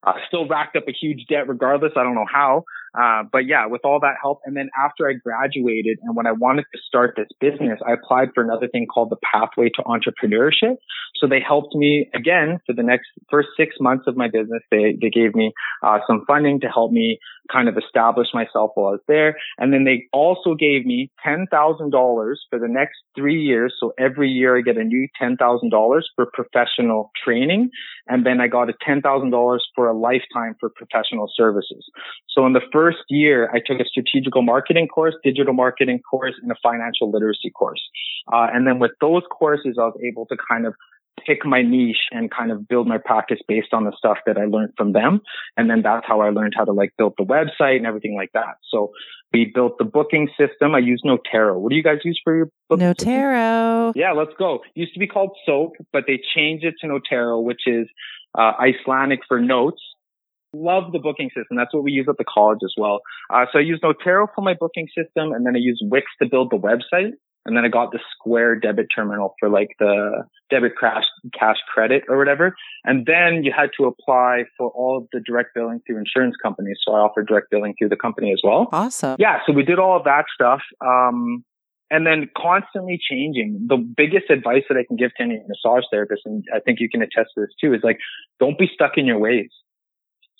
I still racked up a huge debt regardless. I don't know how. Uh, but yeah, with all that help. And then after I graduated and when I wanted to start this business, I applied for another thing called the Pathway to Entrepreneurship. So they helped me again for the next first six months of my business. They, they gave me, uh, some funding to help me kind of establish myself while I was there. And then they also gave me $10,000 for the next three years. So every year I get a new $10,000 for professional training. And then I got a $10,000 for a lifetime for professional services. So in the first year, I took a strategical marketing course, digital marketing course, and a financial literacy course. Uh, and then with those courses, I was able to kind of pick my niche and kind of build my practice based on the stuff that I learned from them. And then that's how I learned how to like build the website and everything like that. So we built the booking system. I use Noterro. What do you guys use for your booking no system? Yeah, let's go. Used to be called SOAP, but they changed it to Noterro, which is uh, Icelandic for notes. Love the booking system. That's what we use at the college as well. Uh, so I use Noterro for my booking system, and then I use Wix to build the website. And then I got the Square debit terminal for like the debit cash, cash credit or whatever. And then you had to apply for all of the direct billing through insurance companies. So I offered direct billing through the company as well Awesome. yeah, so we did all of that stuff. Um, and then constantly changing. The biggest advice that I can give to any massage therapist, and I think you can attest to this too, is like, don't be stuck in your ways.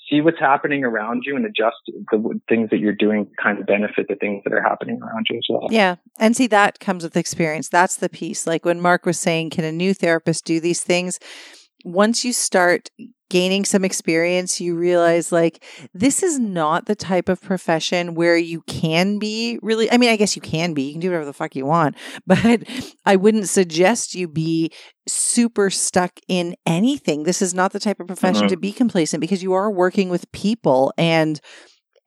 See what's happening around you and adjust the things that you're doing kind of benefit the things that are happening around you as well. Yeah. And see, that comes with experience. That's the piece. Like when Mark was saying, can a new therapist do these things? Once you start gaining some experience, you realize like this is not the type of profession where you can be really. I mean, I guess you can be. You can do whatever the fuck you want, but I wouldn't suggest you be super stuck in anything. This is not the type of profession Mhm. to be complacent because you are working with people and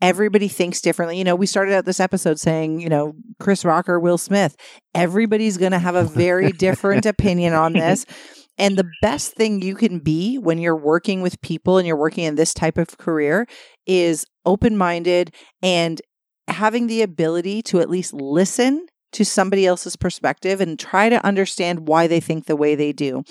everybody thinks differently. You know, we started out this episode saying, you know, Chris Rock or Will Smith. Everybody's going to have a very different opinion on this. And the best thing you can be when you're working with people and you're working in this type of career is open minded and having the ability to at least listen to somebody else's perspective and try to understand why they think the way they do.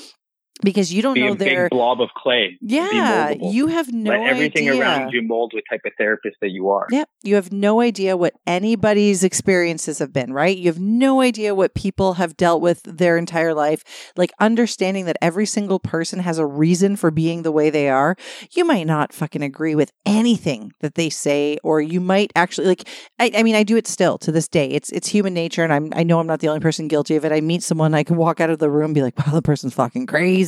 Because you don't Be know a their. big blob of clay. Yeah, you have no Let everything idea. around you mold what type of therapist that you are. Yep. You have no idea what anybody's experiences have been, right? You have no idea what people have dealt with their entire life. Like understanding that every single person has a reason for being the way they are. You might not fucking agree with anything that they say, or you might actually like I, I mean, I do it still to this day. It's it's human nature, and I'm I know I'm not the only person guilty of it. I meet someone, I can walk out of the room and be like, wow, the person's fucking crazy.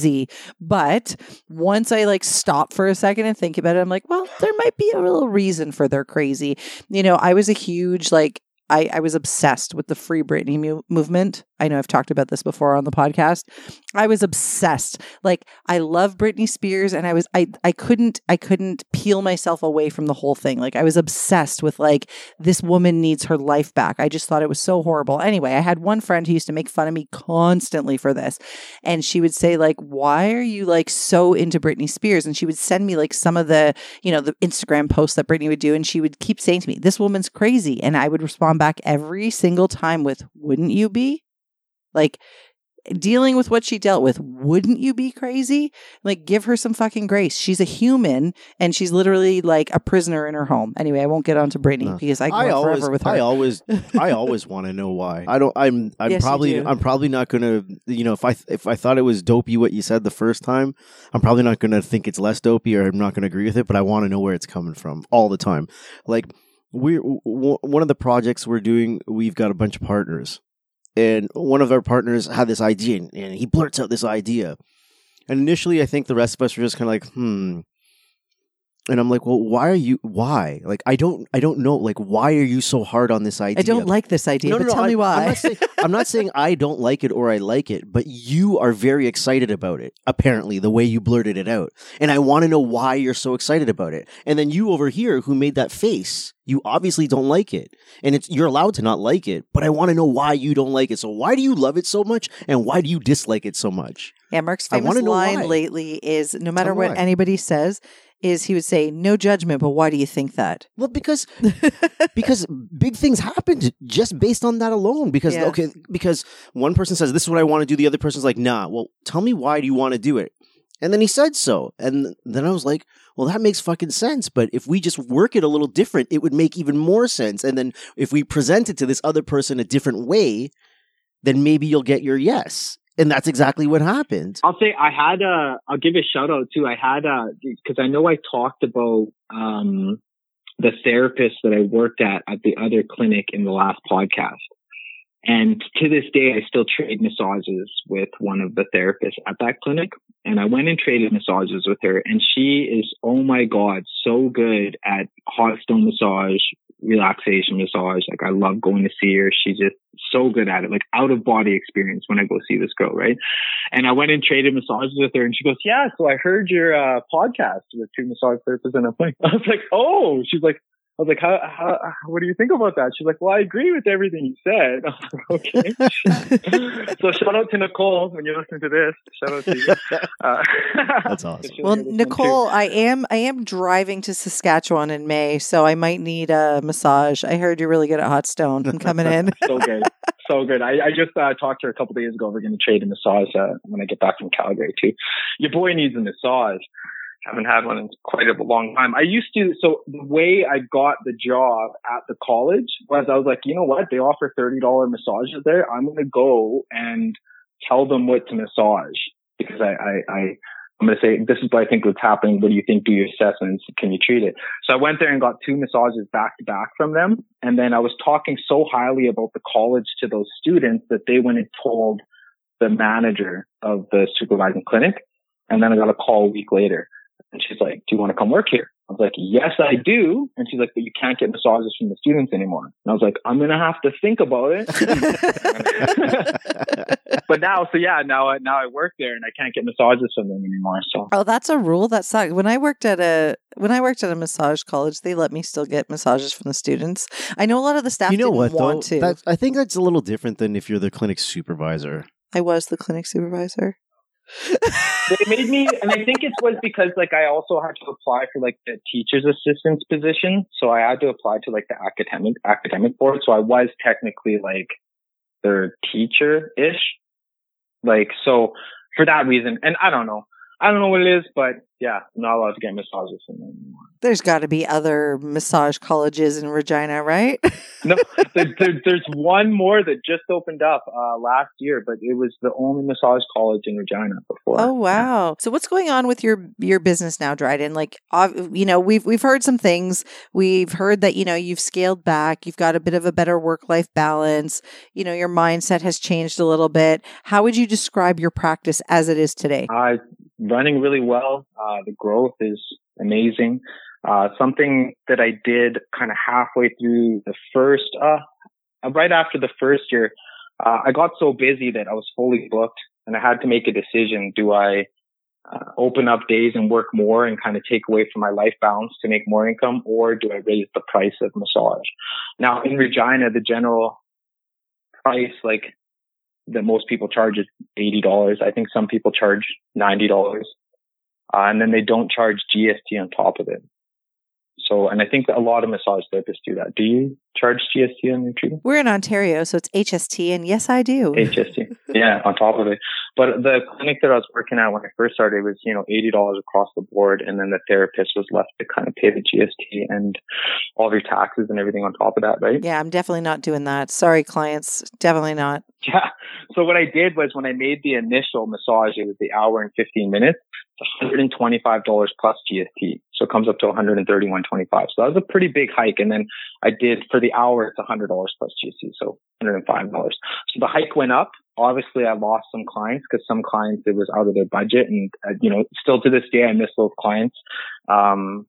But once I like stop for a second and think about it, I'm like, well, there might be a little reason for their crazy. You know, I was a huge like I, I was obsessed with the Free Britney mu- movement. I know I've talked about this before on the podcast. I was obsessed. Like I love Britney Spears, and I was I I couldn't I couldn't peel myself away from the whole thing. Like I was obsessed with like this woman needs her life back. I just thought it was so horrible. Anyway, I had one friend who used to make fun of me constantly for this, and she would say like, "Why are you like so into Britney Spears?" And she would send me like some of the you know the Instagram posts that Britney would do, and she would keep saying to me, "This woman's crazy," and I would respond back every single time with, "Wouldn't you be?" Like dealing with what she dealt with, wouldn't you be crazy? Like, give her some fucking grace. She's a human and she's literally like a prisoner in her home. Anyway, I won't get on to Britney No. because I go I always, forever with her. I always, I always want to know why. I don't. I'm. I'm Yes, probably. I'm probably not gonna. You know, if I if I thought it was dopey what you said the first time, I'm probably not gonna think it's less dopey, or I'm not gonna agree with it. But I want to know where it's coming from all the time. Like we're w- one of the projects we're doing. We've got a bunch of partners, and one of our partners had this idea, and- and he blurts out this idea. And initially, I think the rest of us were just kind of like, hmm. And I'm like, well, why are you? Why? Like, I don't, I don't know. Like, why are you so hard on this idea? I don't like this idea, No, no, but no, tell I- me why. I'm not, saying, I'm not saying I don't like it or I like it, but you are very excited about it. Apparently, the way you blurted it out, and I want to know why you're so excited about it. And then you over here, who made that face, you obviously don't like it, and it's you're allowed to not like it. But I want to know why you don't like it. So why do you love it so much, and why do you dislike it so much? yeah, Mark's I famous wanna line why. lately is no matter me what why. anybody says, is he would say, no judgment, but why do you think that? Well, because because big things happened just based on that alone. Because Yeah. okay, because one person says this is what I want to do, the other person's like, nah. Well, tell me why do you want to do it? And then he said so, and then I was like, well, that makes fucking sense. But if we just work it a little different, it would make even more sense. And then if we present it to this other person a different way, then maybe you'll get your yes. And that's exactly what happened. I'll say I had a. I'll give a shout out too. I had a because I know I talked about um, the therapist that I worked at at the other clinic in the last podcast, and to this day I still trade massages with one of the therapists at that clinic. And I went and traded massages with her, and she is oh my god so good at hot stone massage, relaxation massage. Like I love going to see her. She's just so good at it. Like out of body experience when I go see this girl, right? And I went and traded massages with her and she goes, yeah, so I heard your, uh, podcast with two massage therapists and I'm like, I was like, oh, she's like, I was like, how, how, what do you think about that? She's like, well, I agree with everything you said. I was like, okay. so shout out to Nicole when you're listening to this. Shout out to you. Uh, That's awesome. Well, hear this one too. Nicole, I am I am driving to Saskatchewan in May, so I might need a massage. I heard you're really good at hot stone. I'm coming in. so good. So good. I, I just uh, talked to her a couple days ago. We're going to trade a massage uh, when I get back from Calgary too. Your boy needs a massage. Haven't had one in quite a long time. I used to. So the way I got the job at the college was I was like, you know what? They offer thirty dollar massages there. I'm going to go and tell them what to massage because I I. I I'm going to say, this is what I think what's happening. What do you think? Do your assessments. Can you treat it? So I went there and got two massages back to back from them. And then I was talking so highly about the college to those students that they went and told the manager of the supervising clinic. And then I got a call a week later And she's like, do you want to come work here? I was like, yes, I do. And she's like, but you can't get massages from the students anymore. And I was like, I'm going to have to think about it. but now, so yeah, now, I- now I work there and I can't get massages from them anymore. So Oh, that's a rule that sucks. When I worked at a when I worked at a massage college, they let me still get massages from the students. I know a lot of the staff you know didn't what though? want to. That's, I think that's a little different than if you're the clinic supervisor. I was the clinic supervisor. They made me, and I think it was because like I also had to apply for like the teacher's assistant's position. So I had to apply to like the academic, academic board. So I was technically like their teacher ish. Like, so for that reason, and I don't know. I don't know what it is, but yeah, I'm not allowed to get massages anymore. There's got to be other massage colleges in Regina, right? No, there, there, there's one more that just opened up uh, last year, but it was the only massage college in Regina before. Oh wow! So what's going on with your your business now, Dryden? Like, you know, we've we've heard some things. We've heard that you know you've scaled back. You've got a bit of a better work life balance. You know, your mindset has changed a little bit. How would you describe your practice as it is today? I uh, running really well. Uh, the growth is amazing. Uh, something that I did kind of halfway through the first, uh, right after the first year, uh, I got so busy that I was fully booked and I had to make a decision. Do I uh, open up days and work more and kind of take away from my life balance to make more income or do I raise the price of massage? Now in Regina, the general price, like that most people charge is $80. I think some people charge $90. Uh, and then they don't charge GST on top of it. So, and I think a lot of massage therapists do that. Do you charge GST on your treatment? We're in Ontario, so it's HST, and yes, I do. HST. yeah, on top of it. But the clinic that I was working at when I first started was, you know, $80 across the board. And then the therapist was left to kind of pay the GST and all of your taxes and everything on top of that, right? Yeah, I'm definitely not doing that. Sorry, clients, definitely not. Yeah. So what I did was when I made the initial massage, it was the hour and 15 minutes. It's $125 plus GST. So it comes up to 131.25. So that was a pretty big hike. And then I did for the hour, it's $100 plus GST. So $105. So the hike went up. Obviously I lost some clients because some clients it was out of their budget. And, uh, you know, still to this day, I miss those clients. Um,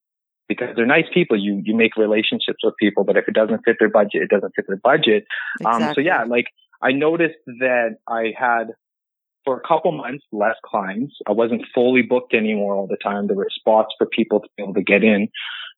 because they're nice people. You, you make relationships with people, but if it doesn't fit their budget, it doesn't fit their budget. Um, so yeah, like I noticed that I had for a couple months less clients. I wasn't fully booked anymore all the time. There were spots for people to be able to get in.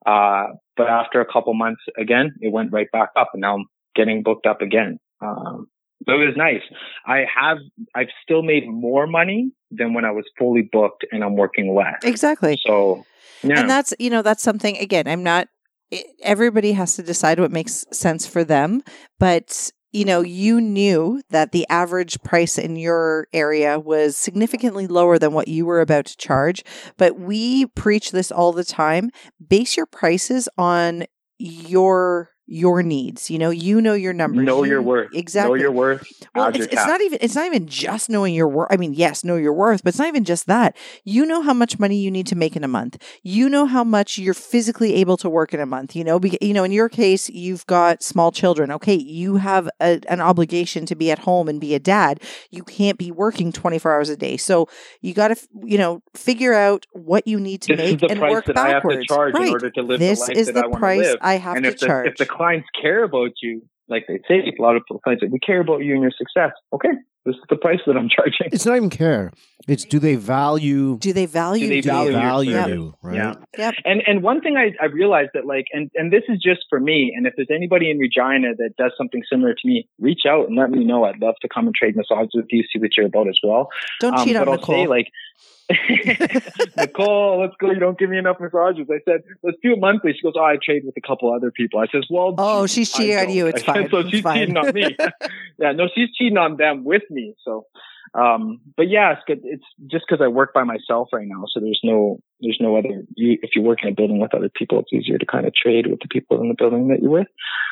Uh, but after a couple months again, it went right back up and now I'm getting booked up again. Um, so it was nice. I have, I've still made more money than when I was fully booked and I'm working less. Exactly. So yeah. And that's, you know, that's something, again, I'm not, it, everybody has to decide what makes sense for them. But, you know, you knew that the average price in your area was significantly lower than what you were about to charge. But we preach this all the time base your prices on your your needs you know you know your numbers know You- your worth. exactly Know your worth. well, it's, it's not even it's not even just knowing your worth. I mean, yes, know your worth, but it's not even just that. You know how much money you need to make in a month. You know how much you're physically able to work in a month. You know, be, you know, in your case, you've got small children. Okay, you have a, an obligation to be at home and be a dad. You can't be working 24 hours a day. So you got to, you know, figure out what you need to this is make the and price work that backwards. I have to charge right. in order to live this the life is that the I price live. I have and to the, charge. the clients care about you, like they say, a lot of clients say, we care about you and your success. Okay, this is the price that I'm charging. It's not even care. It's do they value? do they value Do they you? Do they value value service? you? Right. Yeah. Yep. And and one thing I, I realized that like and and this is just for me. And if there's anybody in Regina that does something similar to me, reach out and let me know. I'd love to come and trade massages with you, see what you're about as well. Don't Um, cheat on but I'll Nicole. say like. Nicole, let's go. You don't give me enough massages. I said, let's do it monthly. She goes, oh, I trade with a couple other people. I says, well, Oh, she's cheating on you. It's said, fine. So It's she's fine. cheating on me. yeah, no, she's cheating on them with me. So, um, but yeah, it's good. It's just because I work by myself right now. So there's no, there's no other, you, if you work in a building with other people, it's easier to kind of trade with the people in the building that you're with.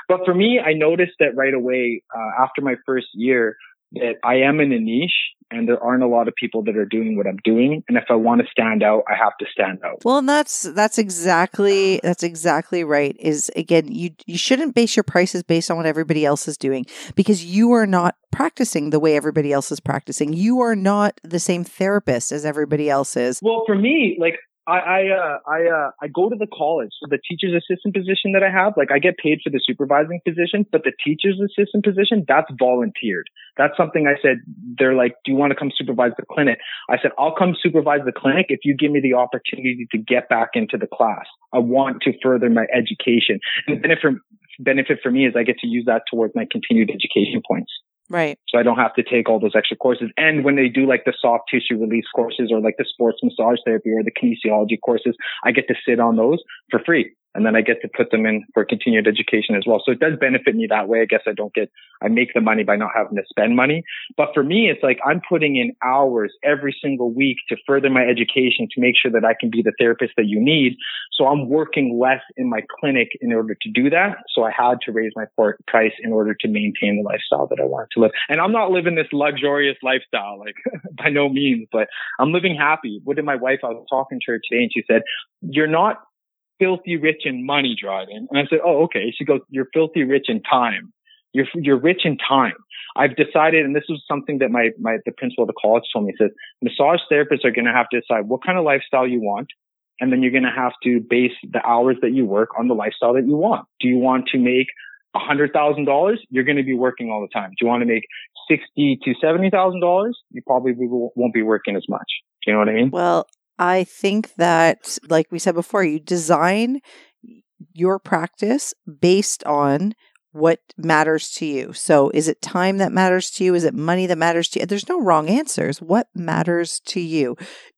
But for me, I noticed that right away, uh, after my first year, that I am in a niche and there aren't a lot of people that are doing what I'm doing. And if I want to stand out, I have to stand out. Well, and that's that's exactly that's exactly right. Is again, you you shouldn't base your prices based on what everybody else is doing because you are not practicing the way everybody else is practicing. You are not the same therapist as everybody else is. Well, for me, like I I uh, I uh, I go to the college. So the teacher's assistant position that I have, like I get paid for the supervising position, but the teacher's assistant position, that's volunteered. That's something I said. They're like, "Do you want to come supervise the clinic?" I said, "I'll come supervise the clinic if you give me the opportunity to get back into the class. I want to further my education. And benefit benefit for me is I get to use that towards my continued education points." Right. So I don't have to take all those extra courses. And when they do like the soft tissue release courses or like the sports massage therapy or the kinesiology courses, I get to sit on those for free and then I get to put them in for continued education as well. So it does benefit me that way. I guess I don't get, I make the money by not having to spend money. But for me, it's like I'm putting in hours every single week to further my education to make sure that I can be the therapist that you need. So I'm working less in my clinic in order to do that. So I had to raise my price in order to maintain the lifestyle that I want to live. And I'm not living this luxurious lifestyle, like by no means, but I'm living happy. What did my wife, I was talking to her today and she said, you're not filthy rich in money, Dryden. And I said, oh, okay. She goes, you're filthy rich in time. You're, you're rich in time. I've decided, and this was something that my, my, the principal of the college told me, he says, massage therapists are going to have to decide what kind of lifestyle you want. And then you're going to have to base the hours that you work on the lifestyle that you want. Do you want to make a hundred thousand dollars? You're going to be working all the time. Do you want to make sixty to seventy thousand dollars? You probably won't be working as much. Do you know what I mean? Well, I think that, like we said before, you design your practice based on what matters to you. So, is it time that matters to you? Is it money that matters to you? There's no wrong answers. What matters to you?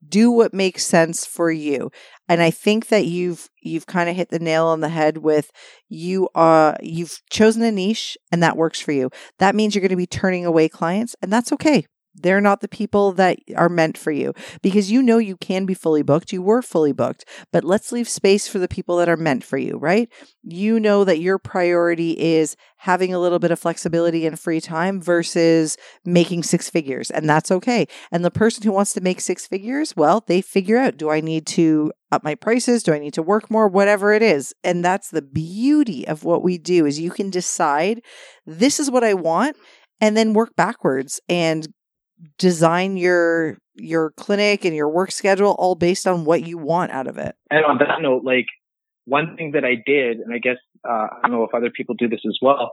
Do what makes sense for you. And I think that you've you've kind of hit the nail on the head with you uh you've chosen a niche and that works for you. That means you're going to be turning away clients and that's okay. They're not the people that are meant for you because you know you can be fully booked. You were fully booked, but let's leave space for the people that are meant for you, right? You know that your priority is having a little bit of flexibility and free time versus making six figures, and that's okay. And the person who wants to make six figures, well, they figure out do I need to up my prices? Do I need to work more? Whatever it is. And that's the beauty of what we do is you can decide this is what I want and then work backwards and design your your clinic and your work schedule all based on what you want out of it. And on that note, like one thing that I did, and I guess uh, I don't know if other people do this as well.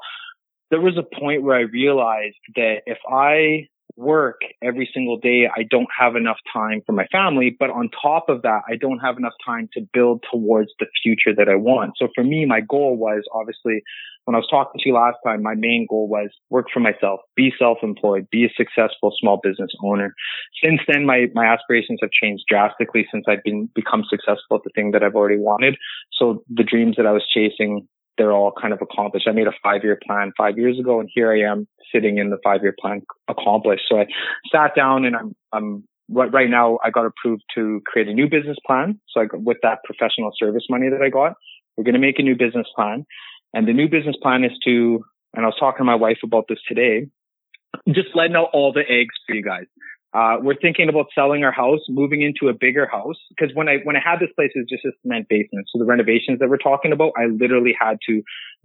There was a point where I realized that if I work every single day, I don't have enough time for my family. But on top of that, I don't have enough time to build towards the future that I want. So for me, my goal was obviously when I was talking to you last time, my main goal was work for myself, be self-employed, be a successful small business owner. Since then, my, my aspirations have changed drastically since I've been become successful at the thing that I've already wanted. So the dreams that I was chasing, they're all kind of accomplished. I made a five year plan five years ago and here I am sitting in the five year plan accomplished. So I sat down and I'm, I'm right, now I got approved to create a new business plan. So I, with that professional service money that I got, we're going to make a new business plan. And the new business plan is to, and I was talking to my wife about this today, just letting out all the eggs for you guys. Uh, we're thinking about selling our house, moving into a bigger house. Cause when I, when I had this place, it was just a cement basement. So the renovations that we're talking about, I literally had to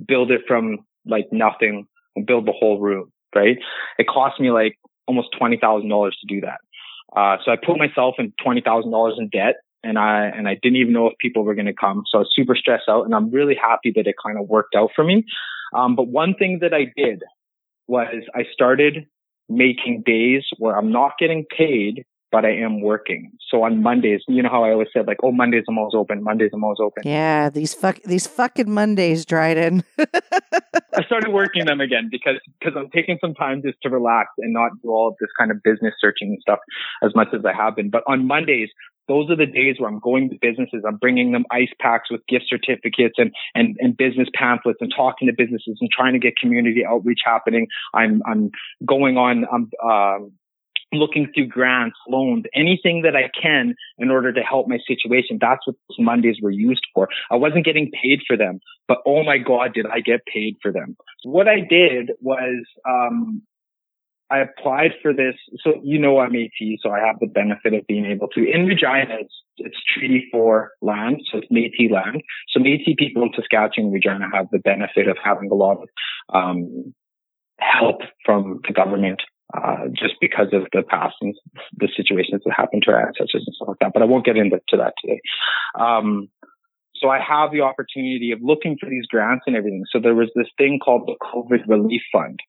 build it from like nothing and build the whole room, right? It cost me like almost $20,000 to do that. Uh, so I put myself in $20,000 in debt and I and I didn't even know if people were going to come. So I was super stressed out, and I'm really happy that it kind of worked out for me. Um, but one thing that I did was I started making days where I'm not getting paid, but I am working. So on Mondays, you know how I always said like, oh, Mondays I'm always open. Mondays I'm always open. Yeah, these fuck these fucking Mondays, Dryden. I started working them again because because I'm taking some time just to relax and not do all of this kind of business searching and stuff as much as I have been. But on Mondays, those are the days where I'm going to businesses. I'm bringing them ice packs with gift certificates and, and, and business pamphlets and talking to businesses and trying to get community outreach happening. I'm, I'm going on, I'm, uh, looking through grants, loans, anything that I can in order to help my situation. That's what those Mondays were used for. I wasn't getting paid for them, but oh my God, did I get paid for them? What I did was, um, I applied for this. So, you know, I'm Métis, so I have the benefit of being able to. In Regina, it's, it's Treaty 4 land, so it's Métis land. So Métis people in Saskatchewan and Regina have the benefit of having a lot of, um, help from the government uh, just because of the past and the situations that happened to our ancestors and stuff like that. But I won't get into that today. Um, so I have the opportunity of looking for these grants and everything. So there was this thing called the COVID Relief Fund.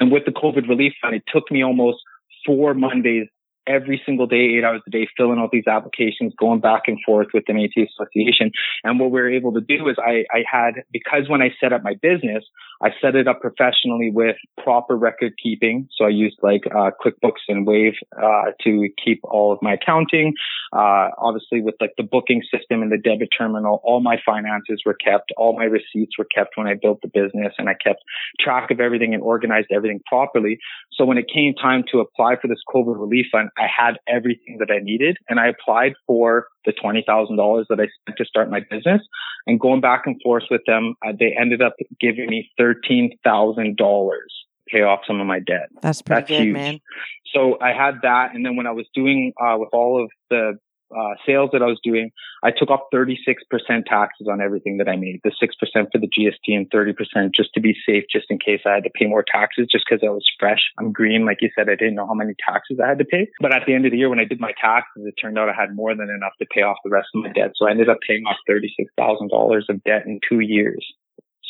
And with the COVID Relief Fund, it took me almost four Mondays every single day, eight hours a day, filling out these applications, going back and forth with the Métis Association. And what we were able to do is I, I had, because when I set up my business, I set it up professionally with proper record keeping. So I used like uh, QuickBooks and Wave uh, to keep all of my accounting. Uh, obviously, with like the booking system and the debit terminal, all my finances were kept. All my receipts were kept when I built the business, and I kept track of everything and organized everything properly. So when it came time to apply for this COVID relief fund, I had everything that I needed, and I applied for the $20,000 that I spent to start my business. And going back and forth with them, uh, they ended up giving me $13,000 pay off some of my debt. That's pretty That's good, huge. man. So I had that. And then when I was doing, uh, with all of the uh, sales that I was doing, I took off 36% taxes on everything that I made, the 6% for the GST and 30% just to be safe, just in case I had to pay more taxes, just because I was fresh. I'm green. Like you said, I didn't know how many taxes I had to pay. But at the end of the year, when I did my taxes, it turned out I had more than enough to pay off the rest of my debt. So I ended up paying off $36,000 of debt in two years.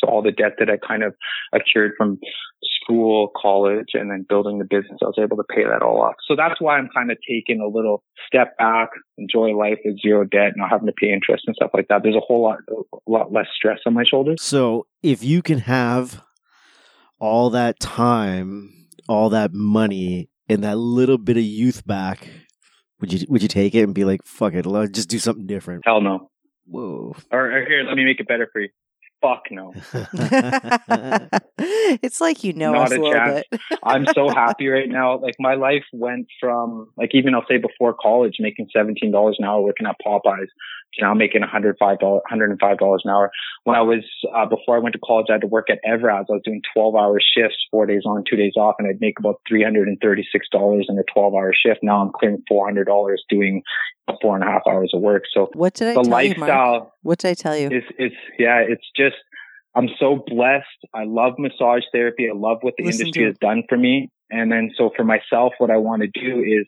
All the debt that I kind of accrued from school, college, and then building the business, I was able to pay that all off. So that's why I'm kind of taking a little step back, enjoy life with zero debt, not having to pay interest and stuff like that. There's a whole lot, a lot less stress on my shoulders. So if you can have all that time, all that money, and that little bit of youth back, would you would you take it and be like, fuck it, let's just do something different? Hell no. Whoa. Or, or here, let me make it better for you fuck no. it's like you know Not us a, a little chance. bit. I'm so happy right now. Like my life went from like even I'll say before college making seventeen dollars an hour working at Popeyes to now making $105, $105 an hour. When I was uh, before I went to college, I had to work at Evraz. I was doing twelve hour shifts, four days on, two days off, and I'd make about three hundred and thirty six dollars in a twelve hour shift. Now I'm clearing four hundred dollars doing four and a half hours of work. So what did I the tell lifestyle you, Mark? What did I tell you? It's, it's, yeah, it's just, I'm so blessed. I love massage therapy. I love what the Listen industry has done for me. And then so for myself, what I want to do is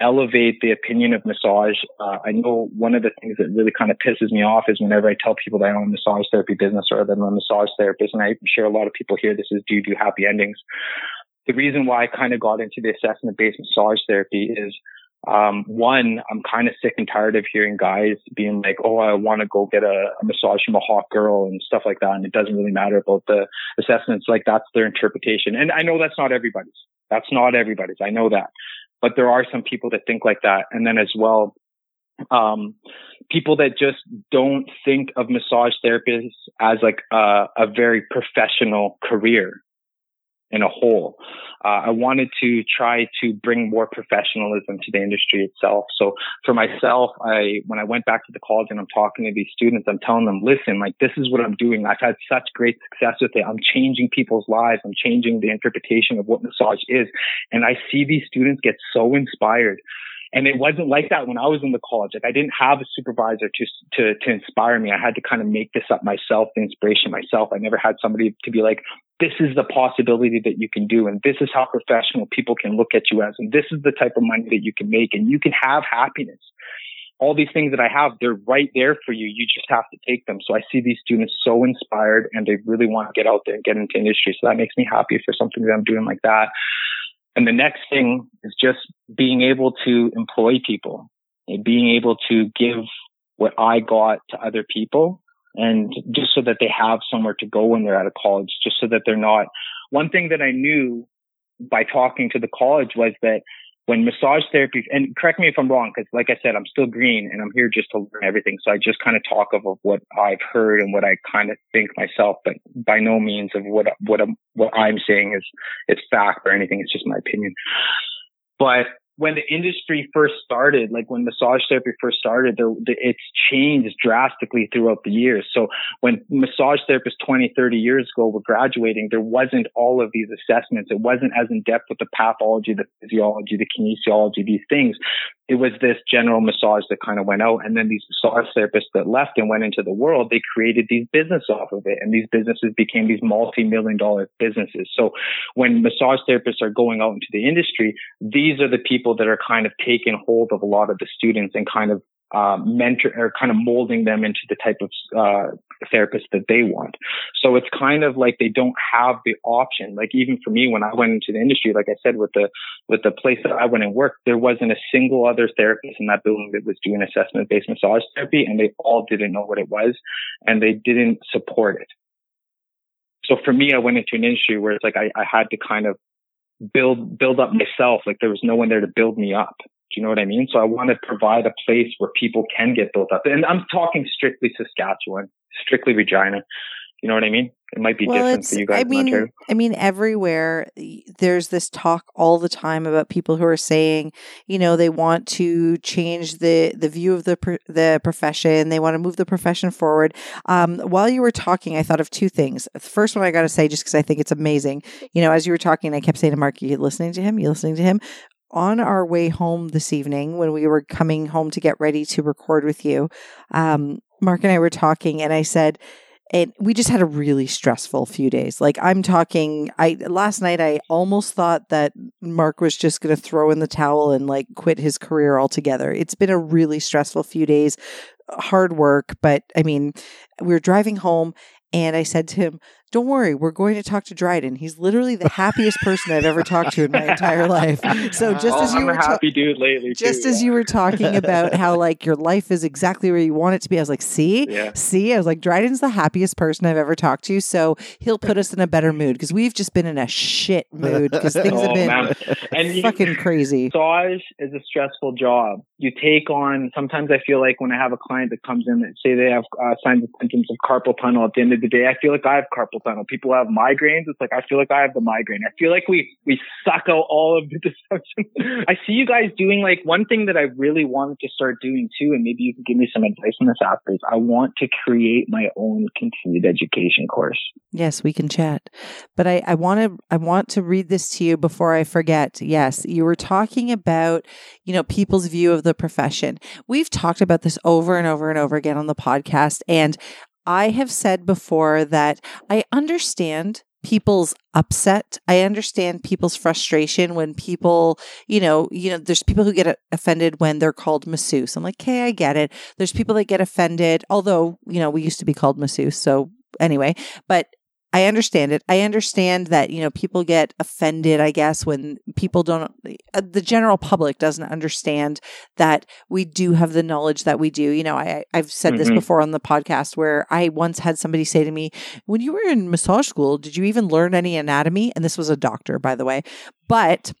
elevate the opinion of massage. Uh, I know one of the things that really kind of pisses me off is whenever I tell people that I own a massage therapy business or that I'm a massage therapist, and I'm sure a lot of people hear this is do you do happy endings. The reason why I kind of got into the assessment based massage therapy is um, one, I'm kind of sick and tired of hearing guys being like, "Oh, I want to go get a, a, massage from a hot girl" and stuff like that, and it doesn't really matter about the assessments. Like that's their interpretation, and I know that's not everybody's. That's not everybody's. I know that, but there are some people that think like that, and then as well, um, people that just don't think of massage therapists as like a, a very professional career in a whole. Uh, I wanted to try to bring more professionalism to the industry itself. So for myself, I, when I went back to the college and I'm talking to these students, I'm telling them, listen, like this is what I'm doing. I've had such great success with it. I'm changing people's lives. I'm changing the interpretation of what massage is. And I see these students get so inspired and it wasn't like that when I was in the college. Like I didn't have a supervisor to, to, to inspire me. I had to kind of make this up myself, the inspiration myself. I never had somebody to be like, this is the possibility that you can do. And this is how professional people can look at you as. And this is the type of money that you can make and you can have happiness. All these things that I have, they're right there for you. You just have to take them. So I see these students so inspired and they really want to get out there and get into industry. So that makes me happy for something that I'm doing like that. And the next thing is just being able to employ people and being able to give what I got to other people and just so that they have somewhere to go when they're out of college, just so that they're not. One thing that I knew by talking to the college was that when massage therapy, and correct me if I'm wrong, because like I said, I'm still green and I'm here just to learn everything. So I just kind of talk of, of what I've heard and what I kind of think myself, but by no means of what, what, I'm, what I'm saying is, it's fact or anything. It's just my opinion. But when the industry first started, like when massage therapy first started, it's changed drastically throughout the years. So when massage therapists 20, 30 years ago were graduating, there wasn't all of these assessments. It wasn't as in depth with the pathology, the physiology, the kinesiology, these things. It was this general massage that kind of went out. And then these massage therapists that left and went into the world, they created these business off of it. And these businesses became these multi-million dollar businesses. So when massage therapists are going out into the industry, these are the people that are kind of taking hold of a lot of the students and kind of uh, mentor or kind of molding them into the type of uh, therapist that they want. So it's kind of like they don't have the option. Like even for me, when I went into the industry, like I said, with the with the place that I went and worked, there wasn't a single other therapist in that building that was doing assessment based massage therapy, and they all didn't know what it was, and they didn't support it. So for me, I went into an industry where it's like I, I had to kind of build build up myself. Like there was no one there to build me up. Do you know what I mean? So I want to provide a place where people can get built up. And I'm talking strictly Saskatchewan, strictly Regina. You know what I mean? It might be well, different for you guys I mean, I mean, everywhere there's this talk all the time about people who are saying, you know, they want to change the the view of the the profession. They want to move the profession forward. Um, while you were talking, I thought of two things. The first one I got to say, just because I think it's amazing. You know, as you were talking, I kept saying to Mark, "You listening to him? You listening to him?" on our way home this evening when we were coming home to get ready to record with you, um, Mark and I were talking, and I said, and we just had a really stressful few days. Like I'm talking, I last night I almost thought that Mark was just going to throw in the towel and like quit his career altogether. It's been a really stressful few days, hard work, but I mean, we were driving home and I said to him, don't worry, we're going to talk to Dryden. He's literally the happiest person I've ever talked to in my entire life. So just oh, as you I'm were a happy dude lately, just too, as yeah. you were talking about how like your life is exactly where you want it to be, I was like, see, yeah. see, I was like, Dryden's the happiest person I've ever talked to. So he'll put us in a better mood because we've just been in a shit mood because things oh, have been and fucking you, crazy. Massage is a stressful job. You take on. Sometimes I feel like when I have a client that comes in and say they have uh, signs and symptoms of carpal tunnel. At the end of the day, I feel like I have carpal tunnel. People have migraines, it's like I feel like I have the migraine. I feel like we we suck out all of the dysfunction. I see you guys doing like one thing that I really wanted to start doing too, and maybe you can give me some advice on this after. Is I want to create my own continued education course. Yes, we can chat, but I I want to I want to read this to you before I forget. Yes, you were talking about you know people's view of the profession. We've talked about this over and over and over again on the podcast, and I have said before that I understand people's upset. I understand people's frustration when people, you know, you know, there's people who get offended when they're called masseuse. I'm like, okay, I get it. There's people that get offended, although, you know, we used to be called masseuse. So anyway, but I understand it. I understand that, you know, people get offended, I guess, when people don't, uh, the general public doesn't understand that we do have the knowledge that we do. You know, I, I've said mm-hmm. this before on the podcast where I once had somebody say to me, when you were in massage school, did you even learn any anatomy? And this was a doctor, by the way. But,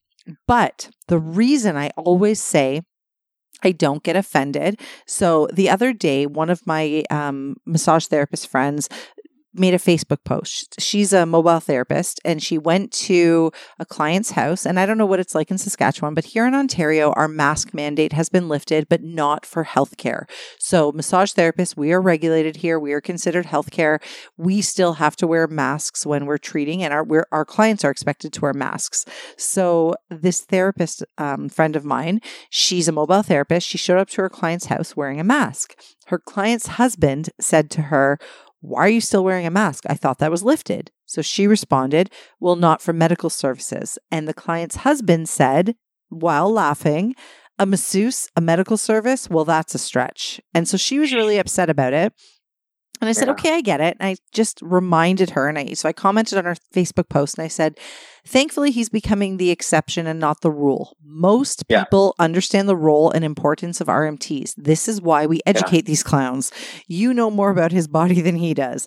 but the reason I always say, I don't get offended. So the other day, one of my um, massage therapist friends made a Facebook post. She's a mobile therapist and she went to a client's house. And I don't know what it's like in Saskatchewan, but here in Ontario, our mask mandate has been lifted, but not for healthcare. So, massage therapists, we are regulated here. We are considered healthcare. We still have to wear masks when we're treating, and our our clients are expected to wear masks. So, this therapist um, friend of mine, she's a mobile therapist. She showed up to her client's house wearing a mask. Her client's husband said to her, why are you still wearing a mask? I thought that was lifted. So she responded, Well, not for medical services. And the client's husband said, while laughing, A masseuse, a medical service? Well, that's a stretch. And so she was really upset about it. And I said, yeah. okay, I get it. And I just reminded her. And I, so I commented on her Facebook post and I said, thankfully, he's becoming the exception and not the rule. Most yeah. people understand the role and importance of RMTs. This is why we educate yeah. these clowns. You know more about his body than he does.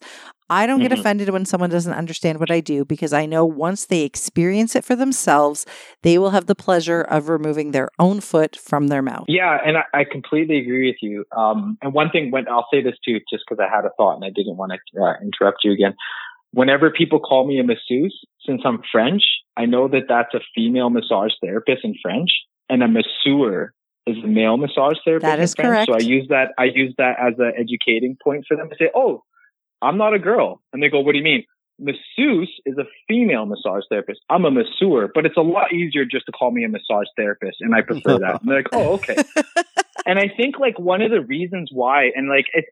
I don't get mm-hmm. offended when someone doesn't understand what I do because I know once they experience it for themselves, they will have the pleasure of removing their own foot from their mouth. Yeah, and I, I completely agree with you. Um, and one thing, when I'll say this too, just because I had a thought and I didn't want to uh, interrupt you again. Whenever people call me a masseuse, since I'm French, I know that that's a female massage therapist in French. and a masseur is a male massage therapist. That is in French. correct. So I use that. I use that as an educating point for them to say, "Oh, I'm not a girl," and they go, "What do you mean?" Masseuse is a female massage therapist. I'm a masseur, but it's a lot easier just to call me a massage therapist, and I prefer that. And they're like, "Oh, okay." and I think like one of the reasons why, and like it,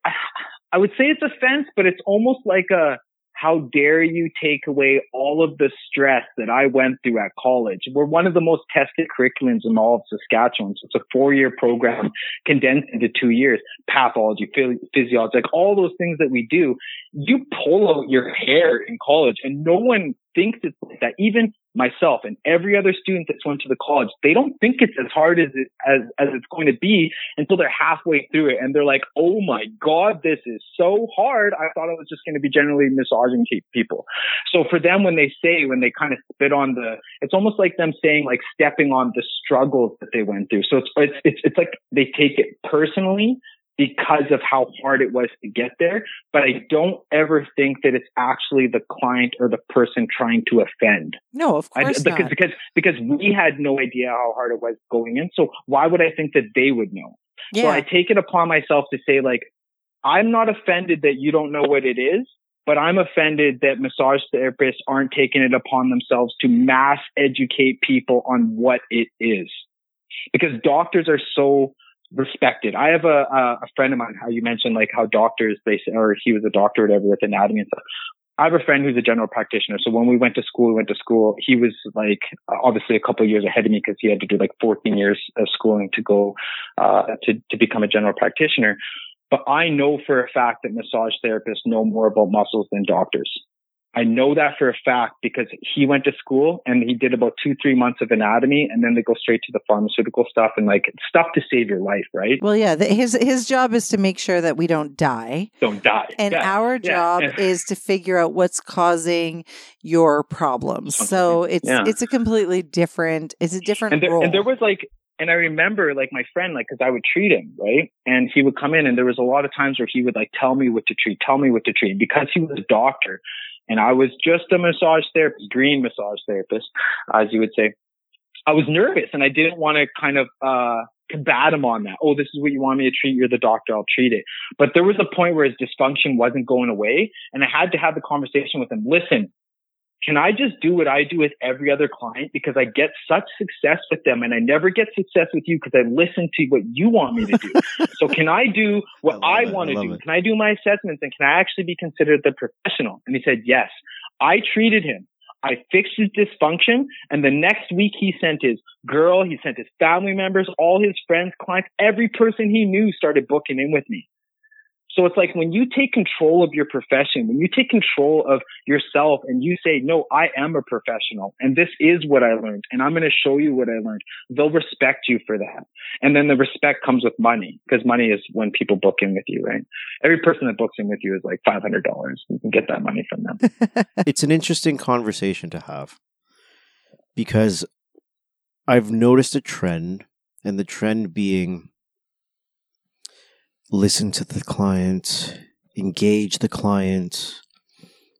I would say it's offense, but it's almost like a how dare you take away all of the stress that I went through at college? We're one of the most tested curriculums in all of Saskatchewan. So it's a four year program condensed into two years. Pathology, physiology, like all those things that we do. You pull out your hair in college and no one thinks it's that. Even myself and every other student that's went to the college, they don't think it's as hard as it, as, as it's going to be until they're halfway through it. And they're like, Oh my God, this is so hard. I thought it was just going to be generally massaging people. So for them, when they say, when they kind of spit on the, it's almost like them saying like stepping on the struggles that they went through. So it's, it's, it's, it's like they take it personally because of how hard it was to get there. But I don't ever think that it's actually the client or the person trying to offend. No, of course I, because, not. because because we had no idea how hard it was going in. So why would I think that they would know? yeah. So I take it upon myself to say like, I'm not offended that you don't know what it is. But I'm offended that massage therapists aren't taking it upon themselves to mass educate people on what it is. Because doctors are so respected. I have a, a friend of mine, how you mentioned like how doctors, they or he was a doctor or whatever with anatomy and stuff. I have a friend who's a general practitioner. So when we went to school, we went to school. He was like obviously a couple of years ahead of me because he had to do like 14 years of schooling to go uh, to to become a general practitioner. But I know for a fact that massage therapists know more about muscles than doctors. I know that for a fact because he went to school and he did about two, three months of anatomy and then they go straight to the pharmaceutical stuff and like stuff to save your life, right? Well, yeah, the, his his job is to make sure that we don't die. Don't die. And Yeah. our job yeah. is to figure out what's causing your problems. So it's Yeah. it's a completely different it's a different and there, role. and there was like, and I remember like my friend, like, cause I would treat him, right? And he would come in and there was a lot of times where he would like tell me what to treat, tell me what to treat because he was a doctor and I was just a massage therapist, green massage therapist, as you would say. I was nervous and I didn't want to kind of, uh, combat him on that. Oh, this is what you want me to treat. You're the doctor. I'll treat it. But there was a point where his dysfunction wasn't going away and I had to have the conversation with him. Listen, can I just do what I do with every other client because I get such success with them and I never get success with you because I listen to what you want me to do. so can I do what I I, want to do? it. Can I do my assessments and can I actually be considered the professional? And he said, yes. I treated him. I fixed his dysfunction and the next week he sent his girl, he sent his family members, all his friends, clients, every person he knew started booking in with me. So it's like when you take control of your profession, when you take control of yourself and you say, no, I am a professional and this is what I learned and I'm going to show you what I learned. They'll respect you for that. And then the respect comes with money because money is when people book in with you, right? Every person that books in with you is like $500. You can get that money from them. it's an interesting conversation to have because I've noticed a trend, and the trend being listen to the client, engage the client,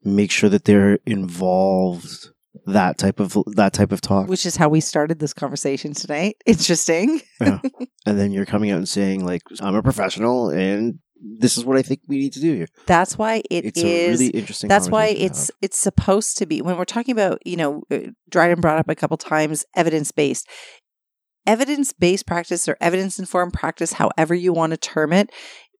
make sure that they're involved. That type of that type of talk, which is how we started this conversation tonight. Interesting. yeah. and then you're coming out and saying like, "I'm a professional, and this is what I think we need to do here." That's why it it's is. really interesting. that's why it's it's supposed to be when we're talking about you know uh, dryden brought up a couple times evidence based evidence based practice or evidence informed practice however you want to term it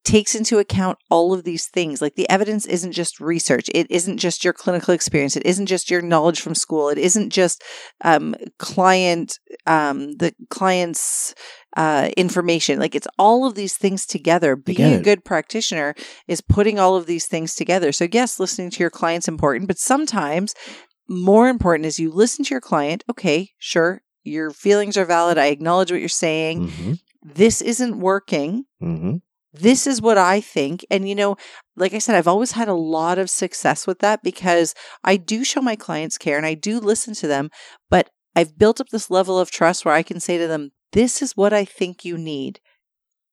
takes into account all of these things. Like the evidence isn't just research. It isn't just your clinical experience. It isn't just your knowledge from school. It isn't just um, client um, the client's uh, information. Like it's all of these things together. Being a good practitioner is putting all of these things together. So yes listening to your client's important but sometimes more important is you listen to your client okay sure your feelings are valid i acknowledge what you're saying Mhm, this isn't working mhm. this is what I think. And, you know, like I said, I've always had a lot of success with that because I do show my clients care and I do listen to them, but I've built up this level of trust where I can say to them, this is what I think you need.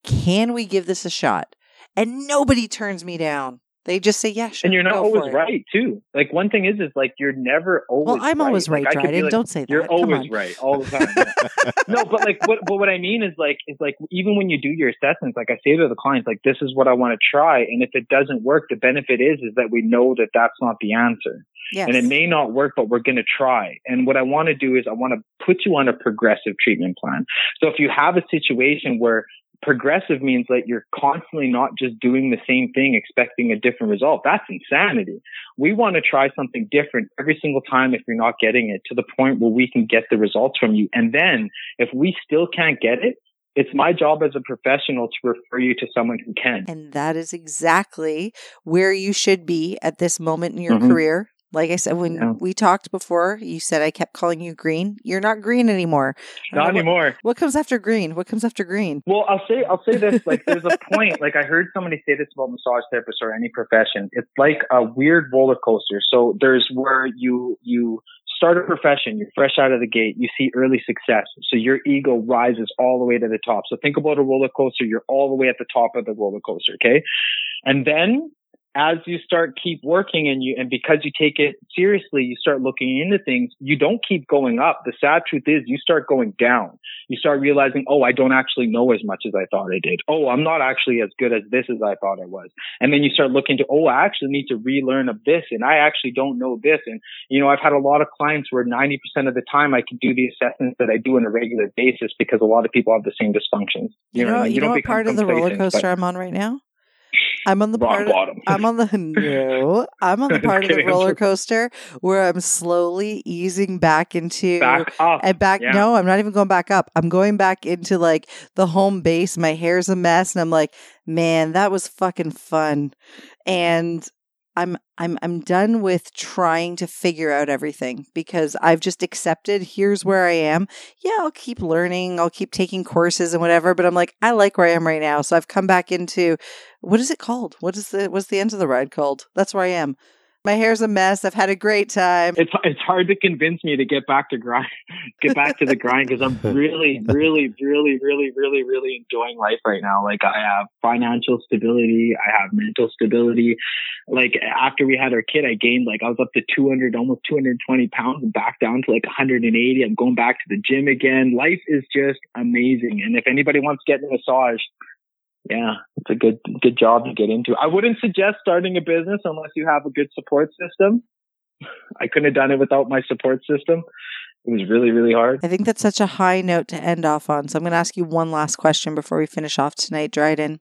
Can we give this a shot? And nobody turns me down. They just say, yeah, sure. and you're not always right too. Like one thing is, is like you're never always. Well, I'm always right, Like, I could be Dryden. like, Don't say that. You're Come always on. right all the time. yeah. no, but like what but what I mean is like is like even when you do your assessments, like I say to the clients, like this is what I want to try, and if it doesn't work, the benefit is is that we know that that's not the answer, Yes. and it may not work, but we're going to try. And what I want to do is I want to put you on a progressive treatment plan. So if you have a situation where progressive means that you're constantly not just doing the same thing expecting a different result. That's insanity. We want to try something different every single time if you're not getting it to the point where we can get the results from you. And then if we still can't get it, it's my job as a professional to refer you to someone who can. And that is exactly where you should be at this moment in your Mhm. career. Like I said, when Yeah. we talked before, you said I kept calling you green. You're not green anymore. Not know anymore. What, what comes after green? What comes after green? Well, I'll say I'll say this. Like, there's a point. Like, I heard somebody say this about massage therapists or any profession. It's like a weird roller coaster. So there's where you you start a profession, you're fresh out of the gate, you see early success, so your ego rises all the way to the top. So think about a roller coaster. You're all the way at the top of the roller coaster. Okay, and then as you start keep working and you and because you take it seriously you start looking into things you don't keep going up. The sad truth is you start going down. You start realizing oh i don't actually know as much as i thought i did. Oh i'm not actually as good as this as i thought i was. And then you start looking to oh i actually need to relearn of this and i actually don't know this. And you know i've had a lot of clients where 90% of the time i can do the assessments that i do on a regular basis because a lot of people have the same dysfunctions. You, know, what I mean? you know don't what part of the roller complacent, but coaster I'm on right now? I'm on the rock part. Of, I'm on the no. I'm on the part of the roller coaster where I'm slowly easing back into back up and back. Yeah. No, I'm not even going back up. I'm going back into like the home base. My hair's a mess, and I'm like, man, that was fucking fun. And I'm I'm I'm done with trying to figure out everything because I've just accepted here's where I am. Yeah, I'll keep learning, I'll keep taking courses and whatever, but I'm like I like where I am right now. So I've come back into what is it called? What is the what's the end of the ride called? That's where I am. My hair's a mess. I've had a great time. it's it's hard to convince me to get back to grind, get back to the grind because I'm really, really, really, really, really, really enjoying life right now. Like I have financial stability, I have mental stability. Like after we had our kid, I gained like I was up to 200, almost 220 pounds, and back down to like 180. I'm going back to the gym again. Life is just amazing. And if anybody wants to get a massage, yeah, it's a good good job to get into. I wouldn't suggest starting a business unless you have a good support system. I couldn't have done it without my support system. It was really, really hard. I think that's such a high note to end off on. So I'm going to ask you one last question before we finish off tonight, Dryden.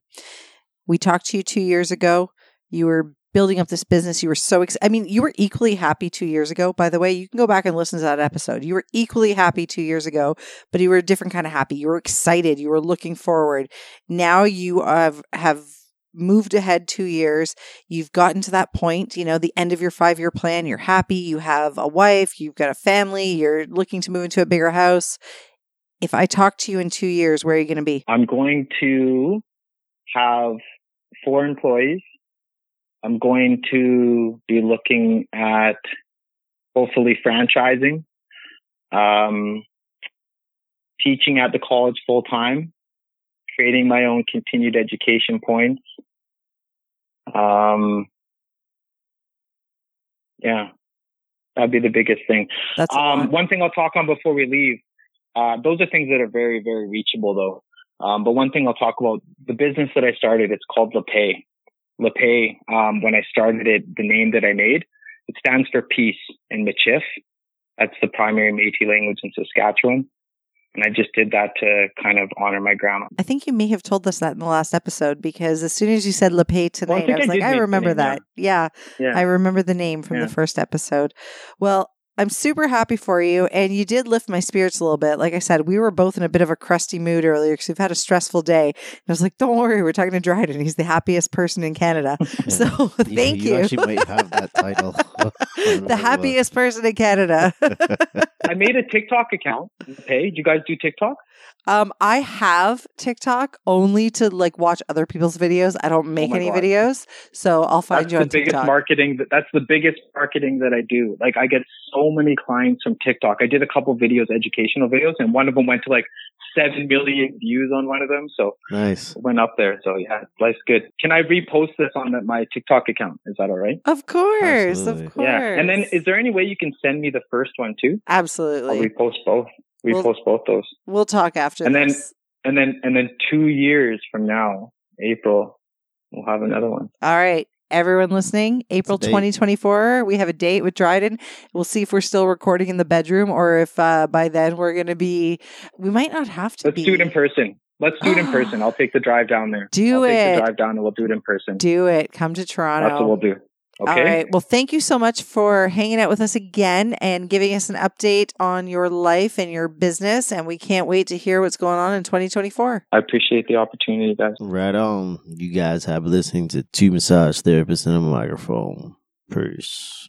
We talked to you two years ago. You were building up this business. You were so excited. I mean, you were equally happy two years ago. By the way, you can go back and listen to that episode. You were equally happy two years ago, but you were a different kind of happy. You were excited. You were looking forward. Now you have have moved ahead two years. You've gotten to that point, you know, the end of your five year plan. You're happy. You have a wife. You've got a family. You're looking to move into a bigger house. If I talk to you in two years, where are you going to be? I'm going to have four employees. I'm going to be looking at hopefully franchising, um, teaching at the college full time, creating my own continued education points. Um, yeah, that'd be the biggest thing. That's Um, one thing I'll talk on before we leave. Uh, those are things that are very, very reachable though. Um, but one thing I'll talk about, the business that I started, it's called LePay. LePay, um, when I started it, the name that I made, it stands for peace in Michif. That's the primary Métis language in Saskatchewan. And I just did that to kind of honor my grandma. I think you may have told us that in the last episode because as soon as you said LePay tonight, I, think was I like, I remember name, that. Yeah. Yeah. I remember the name from Yeah. the first episode. Well, I'm super happy for you. And you did lift my spirits a little bit. Like I said, we were both in a bit of a crusty mood earlier because we've had a stressful day. And I was like, don't worry, we're talking to Dryden. He's the happiest person in Canada. So Yeah, thank you. You actually might have that title. the happiest person in Canada. I made a TikTok account. Hey, do you guys do TikTok? Um, I have TikTok only to like watch other people's videos. I don't make Oh any God. videos, so I'll find That's you the on biggest TikTok. marketing. that- That's the biggest marketing that I do. Like I get so many clients from TikTok. I did a couple videos, educational videos, and one of them went to like seven million views on one of them. So Nice. went up there. So yeah, life's good. Can I repost this on my TikTok account? Is that all right? of course, Absolutely. of course. Yeah. And then is there any way you can send me the first one too? Absolutely. I'll repost both. Well- Repost both those. We'll talk after And then- And then and then two years from now, April, we'll have another one. All right. Everyone listening, April 2024, we have a date with Dryden. We'll see if we're still recording in the bedroom or if uh, by then we're going to be, we might not have to Let's be. do it in person. Let's do it in person. I'll take the drive down there. Do I'll take it. the drive down and we'll do it in person. Do it. Come to Toronto. That's what we'll do. Okay. All right. Well, thank you so much for hanging out with us again and giving us an update on your life and your business. And we can't wait to hear what's going on in 2024. I appreciate the opportunity, guys. Right on. You guys have been listening to two massage therapists and a microphone. Peace.